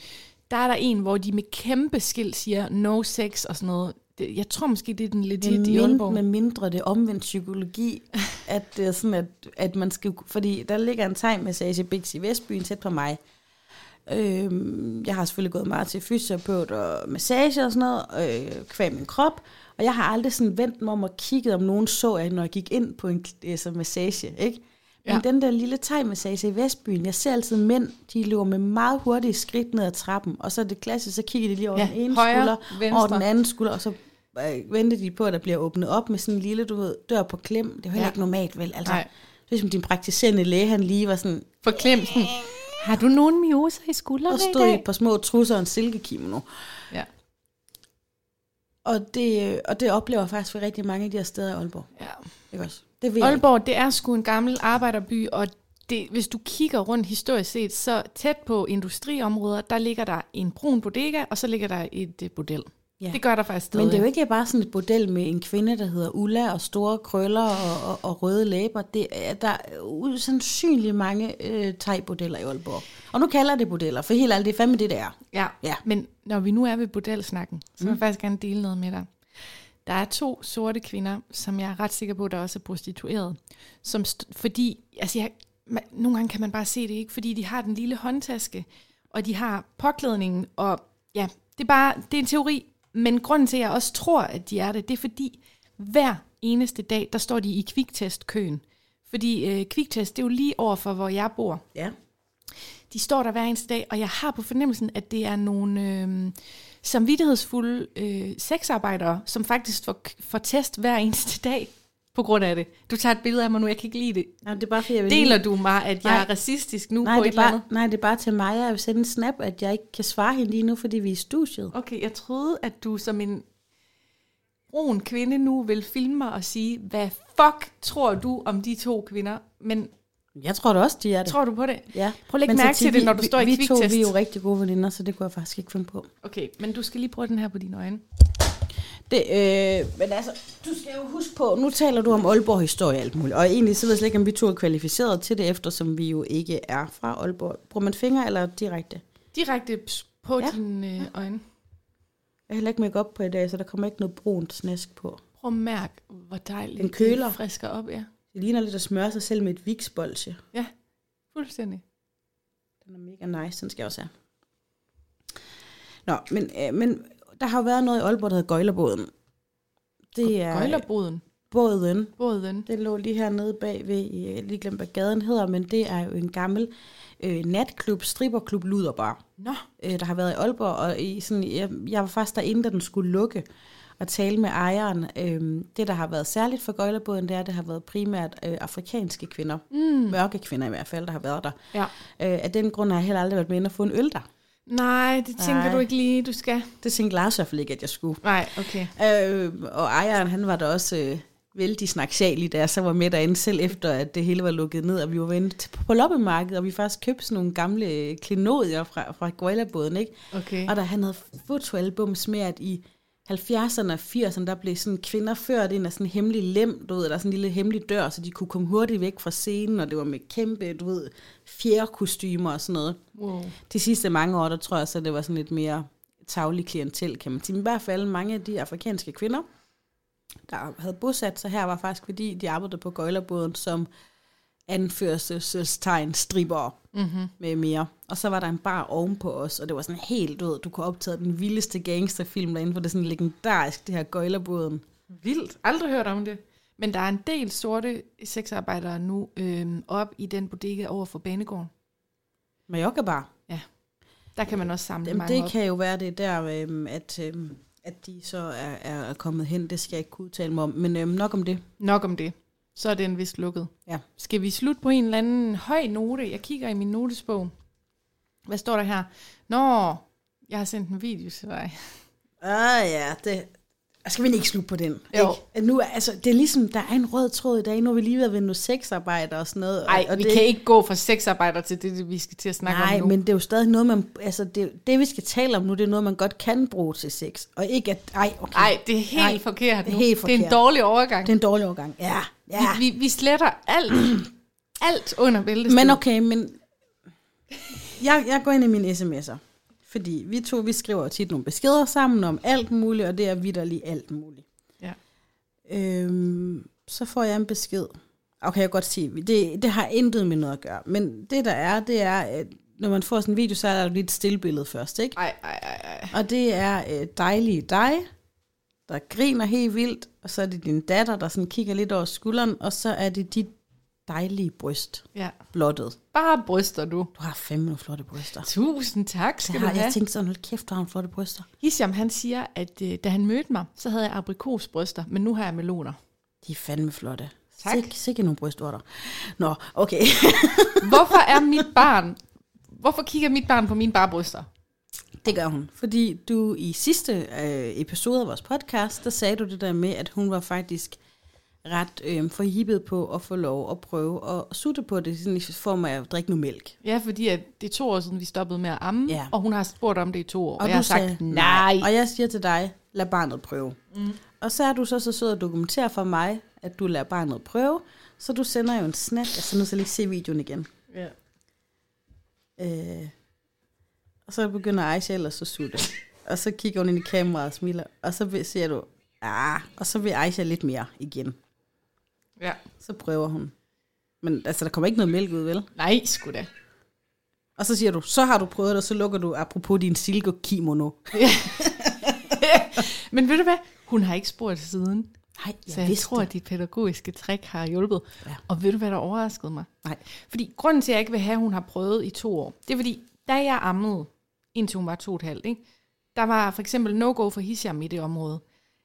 Speaker 2: Der er der en, hvor de med kæmpe skilt siger no sex og sådan noget. Det, jeg tror måske, det er den legit
Speaker 1: med,
Speaker 2: i Aalborg.
Speaker 1: med mindre det omvendt psykologi, at det er sådan, at, at man skal... Fordi der ligger en thai-massage i Bix i Vestbyen tæt på mig. Øhm, jeg har selvfølgelig gået meget til fysioterapeut og massage og sådan noget, øh, kvæg min krop, og jeg har aldrig sådan vendt mig om og kigget, om nogen så, at når jeg gik ind på en altså, massage, ikke? Men
Speaker 2: Ja.
Speaker 1: den der lille thai-massage i Vestbyen, jeg ser altid mænd, de løber med meget hurtige skridt ned ad trappen, og så er det klassisk, så kigger de lige over
Speaker 2: Ja,
Speaker 1: den ene
Speaker 2: højre,
Speaker 1: skulder,
Speaker 2: venstre.
Speaker 1: over den anden skulder, og så øh, venter de på, at der bliver åbnet op med sådan en lille, du ved, dør på klem. Det er jo heller
Speaker 2: Ja.
Speaker 1: ikke normalt, vel? Altså,
Speaker 2: Nej.
Speaker 1: det er som din praktiserende læge, han lige var sådan,
Speaker 2: Forklemt. sådan, Har du nogen mioser i skuldrene
Speaker 1: og stod i et par små trusser og en silkekimono.
Speaker 2: Ja.
Speaker 1: Og det, øh, og det oplever jeg faktisk for rigtig mange af de her steder i Aalborg.
Speaker 2: ja.
Speaker 1: Ikke også? Det ved jeg ikke.
Speaker 2: Aalborg, det er sgu en gammel arbejderby, og det, hvis du kigger rundt historisk set, så tæt på industriområder, der ligger der en brun bodega, og så ligger der et uh, bordel.
Speaker 1: Ja.
Speaker 2: Det gør der faktisk stadig.
Speaker 1: Men det er jo ikke bare sådan et bordel med en kvinde, der hedder Ulla, og store krøller og, og, og røde læber. Det er, der er usandsynligt mange øh, thai-bordeller i Aalborg. Og nu kalder det bordeller, for helt ærligt, det er fandme det, det er.
Speaker 2: Ja.
Speaker 1: Ja.
Speaker 2: men når vi nu er ved bordelsnakken, så vil jeg faktisk gerne dele noget med dig. Der er to sorte kvinder, som jeg er ret sikker på, der også er prostitueret. Som st- fordi, altså jeg, man, nogle gange kan man bare se det ikke, fordi de har den lille håndtaske, og de har påklædningen, og ja, det er bare, det er en teori, men grunden til, at jeg også tror, at de er det, det er fordi, hver eneste dag, der står de i kviktestkøen. Fordi øh, kviktest, det er jo lige over for, hvor jeg bor.
Speaker 1: Ja.
Speaker 2: De står der hver eneste dag, og jeg har på fornemmelsen, at det er nogle øh, samvittighedsfulde øh, sexarbejdere, som faktisk får, får test hver eneste dag på grund af det. Du tager et billede af mig nu, jeg kan ikke lide det.
Speaker 1: Nej, det er bare, fordi jeg vil
Speaker 2: Deler
Speaker 1: lige...
Speaker 2: du mig, at jeg
Speaker 1: Nej.
Speaker 2: er racistisk nu
Speaker 1: Nej
Speaker 2: på
Speaker 1: det,
Speaker 2: et
Speaker 1: er
Speaker 2: eller
Speaker 1: bare,
Speaker 2: andet?
Speaker 1: nej, det er bare til mig. Jeg vil sende en snap, at jeg ikke kan svare hende lige nu, fordi vi er i studiet.
Speaker 2: Okay, jeg troede, at du som en brun kvinde nu vil filme mig og sige, hvad fuck tror du om de to kvinder? Men
Speaker 1: Jeg tror da også, de er det.
Speaker 2: tror du på det?
Speaker 1: ja.
Speaker 2: Prøv at lægge
Speaker 1: Men
Speaker 2: mærke til det,
Speaker 1: vi-
Speaker 2: når du
Speaker 1: vi-
Speaker 2: står i
Speaker 1: Vi to
Speaker 2: kviktest.
Speaker 1: vi er jo rigtig gode veninder, så det kunne jeg faktisk ikke finde på.
Speaker 2: Okay, men du skal lige prøve den her på dine øjne.
Speaker 1: Det, øh, men altså, du skal jo huske på, nu taler du om Aalborg historie og alt muligt, og egentlig så ved jeg slet ikke, om vi to er kvalificeret til det, eftersom vi jo ikke er fra Aalborg. Bruger man fingre eller direkte?
Speaker 2: Direkte på
Speaker 1: Ja.
Speaker 2: ja. dine øh, øjne.
Speaker 1: Jeg har heller ikke make op på i dag, så der kommer ikke noget brunt snask på.
Speaker 2: Prøv at mærke, hvor dejligt
Speaker 1: Den køler.
Speaker 2: det frisker op. Ja,
Speaker 1: Det ligner lidt at smøre sig selv med et viksbolsje.
Speaker 2: fuldstændig.
Speaker 1: Den er mega nice, den skal jeg også have. Nå, men, øh, men der har jo været noget i Aalborg, der hedder Gøjlerbåden. Det er
Speaker 2: Gøjlerboden.
Speaker 1: båden.
Speaker 2: Båden.
Speaker 1: Den lå lige hernede bagved, jeg lige glemt, hvad gaden hedder, men det er jo en gammel øh, natklub, stripperklub Luderbar,
Speaker 2: Nå,
Speaker 1: øh, der har været i Aalborg, og i sådan, jeg, jeg var faktisk derinde, da den skulle lukke, og tale med ejeren. Øh, det, der har været særligt for Gøjlerbåden, det er, at det har været primært øh, afrikanske kvinder,
Speaker 2: mm.
Speaker 1: mørke kvinder i hvert fald, der har været der.
Speaker 2: ja.
Speaker 1: Øh, af den grund har jeg heller aldrig været med og få en øl der.
Speaker 2: Nej, det tænker
Speaker 1: Nej.
Speaker 2: du ikke lige, du skal.
Speaker 1: Det tænkte Lars i hvert fald ikke, at jeg skulle.
Speaker 2: Nej, okay.
Speaker 1: Øh, og ejeren, han var der også øh, vældig snaksalig, da jeg så var med derinde, selv efter at det hele var lukket ned, og vi var til- på loppemarkedet, og vi faktisk købte sådan nogle gamle øh, klenodier fra, fra Guayla-båden, ikke?
Speaker 2: okay.
Speaker 1: Og der han havde fotoalbums med, at i 70'erne og 80'erne, der blev sådan kvinder ført ind af sådan en hemmelig lem, du ved, der er sådan en lille hemmelig dør, så de kunne komme hurtigt væk fra scenen, og det var med kæmpe, du ved, fjerkostymer og sådan noget.
Speaker 2: Wow.
Speaker 1: De sidste mange år, der tror jeg så, det var sådan lidt mere taglig klientel, kan man sige. Men i hvert fald mange af de afrikanske kvinder, der havde bosat sig her, var faktisk fordi, de arbejdede på gøjlerbåden som anførselstegn stripper
Speaker 2: Mm-hmm.
Speaker 1: med mere. Og så var der en bar ovenpå os, og det var sådan helt, du ved, du kunne optage den vildeste gangsterfilm derinde, for det er sådan legendarisk, det her gøjlerbåden.
Speaker 2: Vildt. Aldrig hørt om det. Men der er en del sorte sexarbejdere nu øhm, op i den bodega over for Banegården.
Speaker 1: Mallorca bar.
Speaker 2: Der kan man også samle
Speaker 1: Jamen,
Speaker 2: mange
Speaker 1: det
Speaker 2: op.
Speaker 1: kan jo være det er der, øhm, at, øhm, at de så er, er kommet hen. Det skal jeg ikke kunne udtale mig om, men øhm, nok om det.
Speaker 2: Nok om det. Så er den vist lukket.
Speaker 1: Ja.
Speaker 2: Skal vi slutte på en eller anden høj note? Jeg kigger i min notesbog. Hvad står der her? Nå, jeg har sendt en video til dig.
Speaker 1: Ah ja, det... Skal vi ikke slutte på den?
Speaker 2: Jo.
Speaker 1: Ikke? At Nu, er- altså, det er ligesom, der er en rød tråd i dag. Nu har vi lige ved noget sexarbejde og sådan noget. og-
Speaker 2: Nej, vi
Speaker 1: det,
Speaker 2: kan ikke gå fra sexarbejder til det, vi skal til at snakke
Speaker 1: Nej,
Speaker 2: om nu.
Speaker 1: men det er jo stadig noget, man... Altså, det, det vi skal tale om nu, det er noget, man godt kan bruge til sex. Og ikke at... Ej, okay.
Speaker 2: Nej, det er helt
Speaker 1: Nej,
Speaker 2: forkert
Speaker 1: det er
Speaker 2: nu.
Speaker 1: helt
Speaker 2: Det er en
Speaker 1: forkert.
Speaker 2: dårlig overgang.
Speaker 1: Det er en dårlig overgang. Ja, ja.
Speaker 2: Vi, vi, vi sletter alt, alt under bæltestedet.
Speaker 1: Men okay, men... Jeg, jeg går ind i mine sms'er. Fordi vi to, vi skriver tit nogle beskeder sammen om alt muligt, og det er vidderligt alt muligt.
Speaker 2: Ja.
Speaker 1: Øhm, så får jeg en besked. Okay, jeg kan godt sige, det, det har intet med noget at gøre. Men det der er, det er, at når man får sådan en video, så er der jo lige et stillbillede først, ikke?
Speaker 2: Ej, ej, ej, ej.
Speaker 1: Og det er øh, dejlige dig, der griner helt vildt, og så er det din datter, der sådan kigger lidt over skulderen, og så er det dit dejlige bryst,
Speaker 2: Ja.
Speaker 1: blottet.
Speaker 2: Bare bryster, du.
Speaker 1: Du har fandme flotte bryster.
Speaker 2: Tusind tak
Speaker 1: Det
Speaker 2: skal
Speaker 1: har,
Speaker 2: du have.
Speaker 1: jeg tænkte sådan, hold kæft, du har nogle flotte bryster.
Speaker 2: Hisham, han siger, at øh, da han mødte mig, så havde jeg aprikosbryster, men nu har jeg meloner.
Speaker 1: De er fandme flotte.
Speaker 2: Tak.
Speaker 1: Sik, sikke nogle brystvorter. Nå, okay.
Speaker 2: Hvorfor er mit barn... Hvorfor kigger mit barn på mine bare bryster?
Speaker 1: Det gør hun. Fordi du i sidste øh, episode af vores podcast, der sagde du det der med, at hun var faktisk ret øh, forhippet på at få lov at prøve at sutte på det, sådan i form af at drikke noget mælk.
Speaker 2: Ja, fordi at det er to år siden, vi stoppede med at amme,
Speaker 1: Ja.
Speaker 2: og hun har spurgt om det i to år, og,
Speaker 1: Og
Speaker 2: jeg har
Speaker 1: du
Speaker 2: sagt
Speaker 1: sagde,
Speaker 2: nej.
Speaker 1: Og jeg siger til dig, lad barnet prøve. Mm. Og så er du så så sød at dokumentere for mig, at du lader barnet prøve, så du sender jo en snap. Jeg skal nu så lige se videoen igen.
Speaker 2: Ja.
Speaker 1: Øh, og så begynder Aisha ellers at sutte. Og så kigger hun ind i kameraet og smiler. Og så siger du, ah, og så vil Aisha lidt mere igen.
Speaker 2: ja.
Speaker 1: Så prøver hun. Men altså, der kommer ikke noget mælk ud, vel?
Speaker 2: Nej, sgu da.
Speaker 1: Og så siger du, så har du prøvet det, og så lukker du apropos din silke kimono.
Speaker 2: Men ved du hvad? Hun har ikke spurgt siden.
Speaker 1: Nej,
Speaker 2: Så jeg tror, at dit pædagogiske trick har hjulpet.
Speaker 1: Ja.
Speaker 2: Og ved du, hvad der overraskede mig?
Speaker 1: Nej.
Speaker 2: Fordi grunden til, at jeg ikke vil have, at hun har prøvet i to år, det er fordi, da jeg ammede, indtil hun var to og et halvt, ikke? der var for eksempel no-go for Hisham i det område.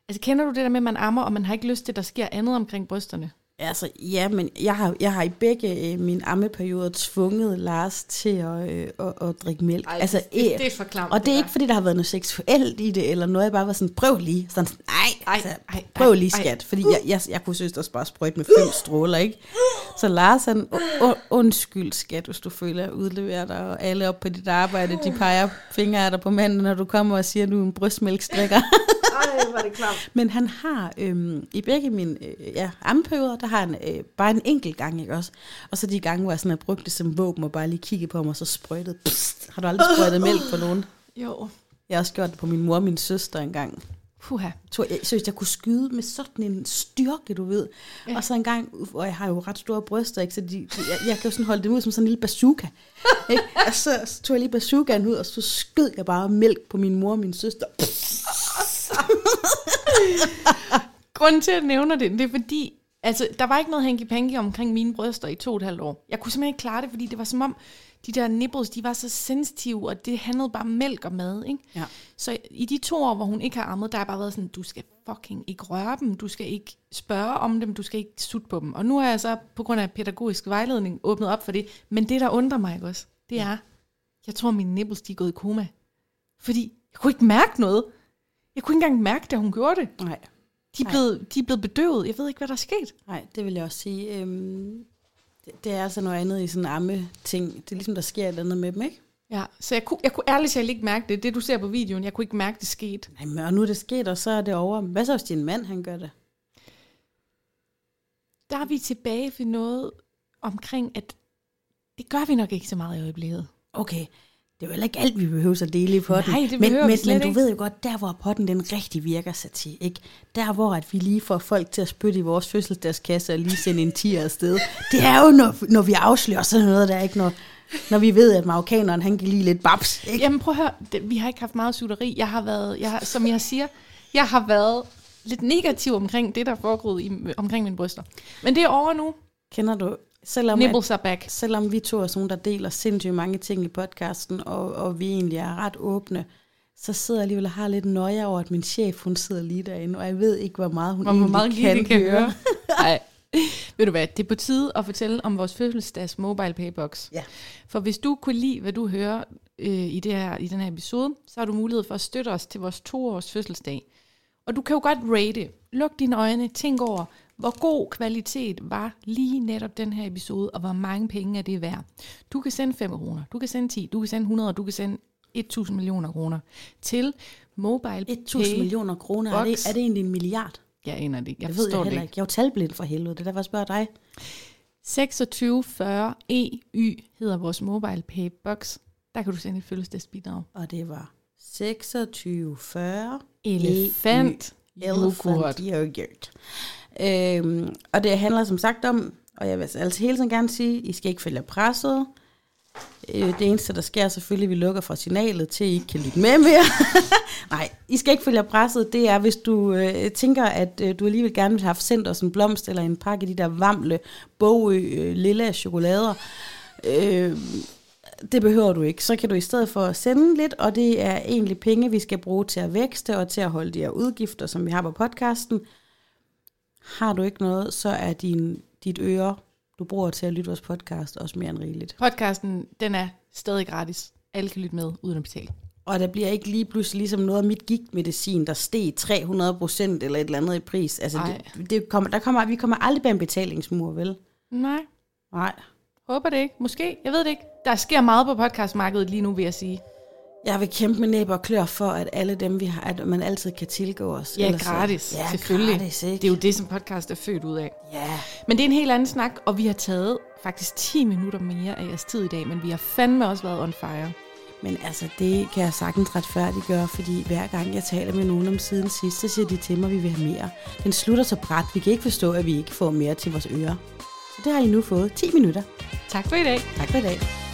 Speaker 2: Altså kender du det der med, at man ammer, og man har ikke lyst til, at der sker andet omkring brysterne?
Speaker 1: Altså, ja, men jeg har, jeg har i begge øh, mine ammeperioder tvunget Lars til at, øh, at, at drikke mælk.
Speaker 2: Ej,
Speaker 1: altså,
Speaker 2: det, det, det er for klamt.
Speaker 1: og det er ikke, fordi der har været noget seksuelt i det, eller noget, jeg bare var sådan, prøv lige. Sådan, nej,
Speaker 2: Ej,
Speaker 1: altså,
Speaker 2: ej,
Speaker 1: prøv
Speaker 2: ej,
Speaker 1: lige,
Speaker 2: ej.
Speaker 1: skat. Fordi jeg, jeg, jeg kunne synes, der bare sprøjt med fem stråler, ikke? Så Lars, han, undskyld, skat, hvis du føler at udlevere dig, og alle op på dit arbejde, de peger fingre af dig på manden, når du kommer og siger, at du er en brystmælkstrikker.
Speaker 2: Ej, var det klamt.
Speaker 1: Men han har, øhm, i begge mine øh, ja, ammeperioder, der har han øh, bare en enkelt gang, ikke også? Og så de gange, hvor jeg sådan har brugt det som våben, og bare lige kigget på mig, og så sprøjtet. Psst, har du aldrig sprøjtet mælk på nogen?
Speaker 2: Jo.
Speaker 1: Jeg har også gjort det på min mor og min søster engang.
Speaker 2: Puha.
Speaker 1: Så jeg, seriøst, jeg kunne skyde med sådan en styrke, du ved.
Speaker 2: Ja.
Speaker 1: Og så en gang, hvor jeg har jo ret store bryster, ikke? så de, de, jeg, jeg kan jo sådan holde dem ud som sådan en lille bazooka. Ikke? Og så, så tog jeg lige bazookaen ud, og så skød jeg bare mælk på min mor og min søster.
Speaker 2: Grunden til, at jeg nævner det, det er fordi, altså, der var ikke noget hanky-panky omkring mine bryster i to og et halvt år. Jeg kunne simpelthen ikke klare det, fordi det var som om, de der nipples, de var så sensitive, og det handlede bare om mælk og mad, ikke?
Speaker 1: Ja.
Speaker 2: Så i de to år, hvor hun ikke har ammet, der har bare været sådan, du skal fucking ikke røre dem, du skal ikke spørge om dem, du skal ikke sutte på dem. Og nu har jeg så på grund af pædagogisk vejledning åbnet op for det. Men det, der undrer mig ikke også, det er, jeg tror, mine nipples, de er gået i koma. Fordi jeg kunne ikke mærke noget. Jeg kunne ikke engang mærke, da hun gjorde det.
Speaker 1: Nej.
Speaker 2: De er,
Speaker 1: Nej.
Speaker 2: blevet, de er blevet bedøvet. Jeg ved ikke, hvad der er sket.
Speaker 1: Nej, det vil jeg også sige. Øhm, det, det er altså noget andet i sådan en amme-ting. Det er ligesom, der sker et eller andet med dem, ikke?
Speaker 2: Ja, så jeg kunne, jeg kunne ærligt talt ikke mærke det. Det, du ser på videoen, jeg kunne ikke mærke, det skete.
Speaker 1: Nej, men og nu er det sket, og så er det over. Hvad så, hvis din mand, han gør det?
Speaker 2: Der er vi tilbage ved noget omkring, at det gør vi nok ikke så meget i øjeblikket.
Speaker 1: Okay, det er jo heller ikke alt, vi behøver at dele i potten.
Speaker 2: Nej, det
Speaker 1: men, men, men du ved jo godt, der hvor potten den rigtig virker sig til, ikke? Der hvor at vi lige får folk til at spytte i vores fødselsdagskasse og lige sende en tiger afsted. Det er jo, når, når vi afslører sådan noget, der er ikke når, når vi ved, at marokkaneren, han kan lige lidt babs, ikke?
Speaker 2: Jamen prøv at høre, det, vi har ikke haft meget sutteri. Jeg har været, jeg, har- som jeg siger, jeg har været lidt negativ omkring det, der er foregået i, omkring mine bryster. Men det er over nu.
Speaker 1: Kender du, selvom, at,
Speaker 2: Nibbles are back.
Speaker 1: selvom vi to er sådan nogle, der deler sindssygt mange ting i podcasten, og, og vi egentlig er ret åbne, så sidder jeg alligevel og har lidt nøje over, at min chef, hun sidder lige derinde, og jeg ved ikke, hvor meget hun
Speaker 2: Hvor
Speaker 1: egentlig
Speaker 2: meget
Speaker 1: kan,
Speaker 2: kan, kan
Speaker 1: høre.
Speaker 2: høre. Nej. Ved du hvad, det er på tide at fortælle om vores fødselsdags mobile paybox.
Speaker 1: Ja.
Speaker 2: For hvis du kunne lide, hvad du hører øh, i, det her, i den her episode, så har du mulighed for at støtte os til vores toårs fødselsdag. Og du kan jo godt rate. Luk dine øjne, tænk over, hvor god kvalitet var lige netop den her episode, og hvor mange penge er det værd. Du kan sende 5 kroner, du kan sende 10, du kan sende 100, du kan sende 1000 millioner kroner til mobile
Speaker 1: 1000 millioner kroner, er det, er det egentlig en milliard?
Speaker 2: Jeg aner det ikke. Jeg
Speaker 1: det ved jeg
Speaker 2: forstår det
Speaker 1: heller
Speaker 2: ikke.
Speaker 1: ikke. Jeg er jo talblind for helvede, det er derfor, jeg spørger dig.
Speaker 2: 2640 EY hedder vores mobile pay box. Der kan du sende et fødselsdagsbidrag.
Speaker 1: Og det var 2640
Speaker 2: Elefant.
Speaker 1: Elephant
Speaker 2: Yoghurt.
Speaker 1: yoghurt. Øhm, og det handler som sagt om, og jeg vil altså hele tiden gerne sige, I skal ikke følge presset. Øh, det eneste, der sker selvfølgelig, at vi lukker for signalet til, at I ikke kan lytte med mere. Nej, I skal ikke følge presset. Det er, hvis du øh, tænker, at øh, du alligevel gerne vil have sendt os en blomst eller en pakke af de der vamle, bogø, øh, lille chokolader. Øh, det behøver du ikke. Så kan du i stedet for sende lidt, og det er egentlig penge, vi skal bruge til at vækste og til at holde de her udgifter, som vi har på podcasten. Har du ikke noget, så er din, dit øre, du bruger til at lytte vores podcast, også mere end rigeligt.
Speaker 2: Podcasten, den er stadig gratis. Alle kan lytte med uden at betale.
Speaker 1: Og der bliver ikke lige pludselig ligesom noget af mit gigtmedicin, der steg 300 procent eller et eller andet i pris. Altså,
Speaker 2: Ej.
Speaker 1: det, det kommer, der kommer, vi kommer aldrig bag en betalingsmur, vel?
Speaker 2: Nej,
Speaker 1: Nej.
Speaker 2: håber det ikke. Måske, jeg ved det ikke. Der sker meget på podcastmarkedet lige nu, vil jeg sige.
Speaker 1: Jeg vil kæmpe med næb og klør for, at alle dem, vi har, at man altid kan tilgå os.
Speaker 2: Ja,
Speaker 1: Ellers
Speaker 2: gratis.
Speaker 1: Ja,
Speaker 2: selvfølgelig.
Speaker 1: gratis, ikke?
Speaker 2: Det er jo det, som podcast er født ud af.
Speaker 1: Ja.
Speaker 2: Men det er en helt anden snak, og vi har taget faktisk 10 minutter mere af jeres tid i dag, men vi har fandme også været on fire.
Speaker 1: Men altså, det kan jeg sagtens retfærdiggøre, fordi hver gang jeg taler med nogen om siden sidst, så siger de til mig, at vi vil have mere. Den slutter så bræt. Vi kan ikke forstå, at vi ikke får mere til vores ører. Så det har I nu fået. 10 minutter.
Speaker 2: Tak for i dag.
Speaker 1: Tak for i dag.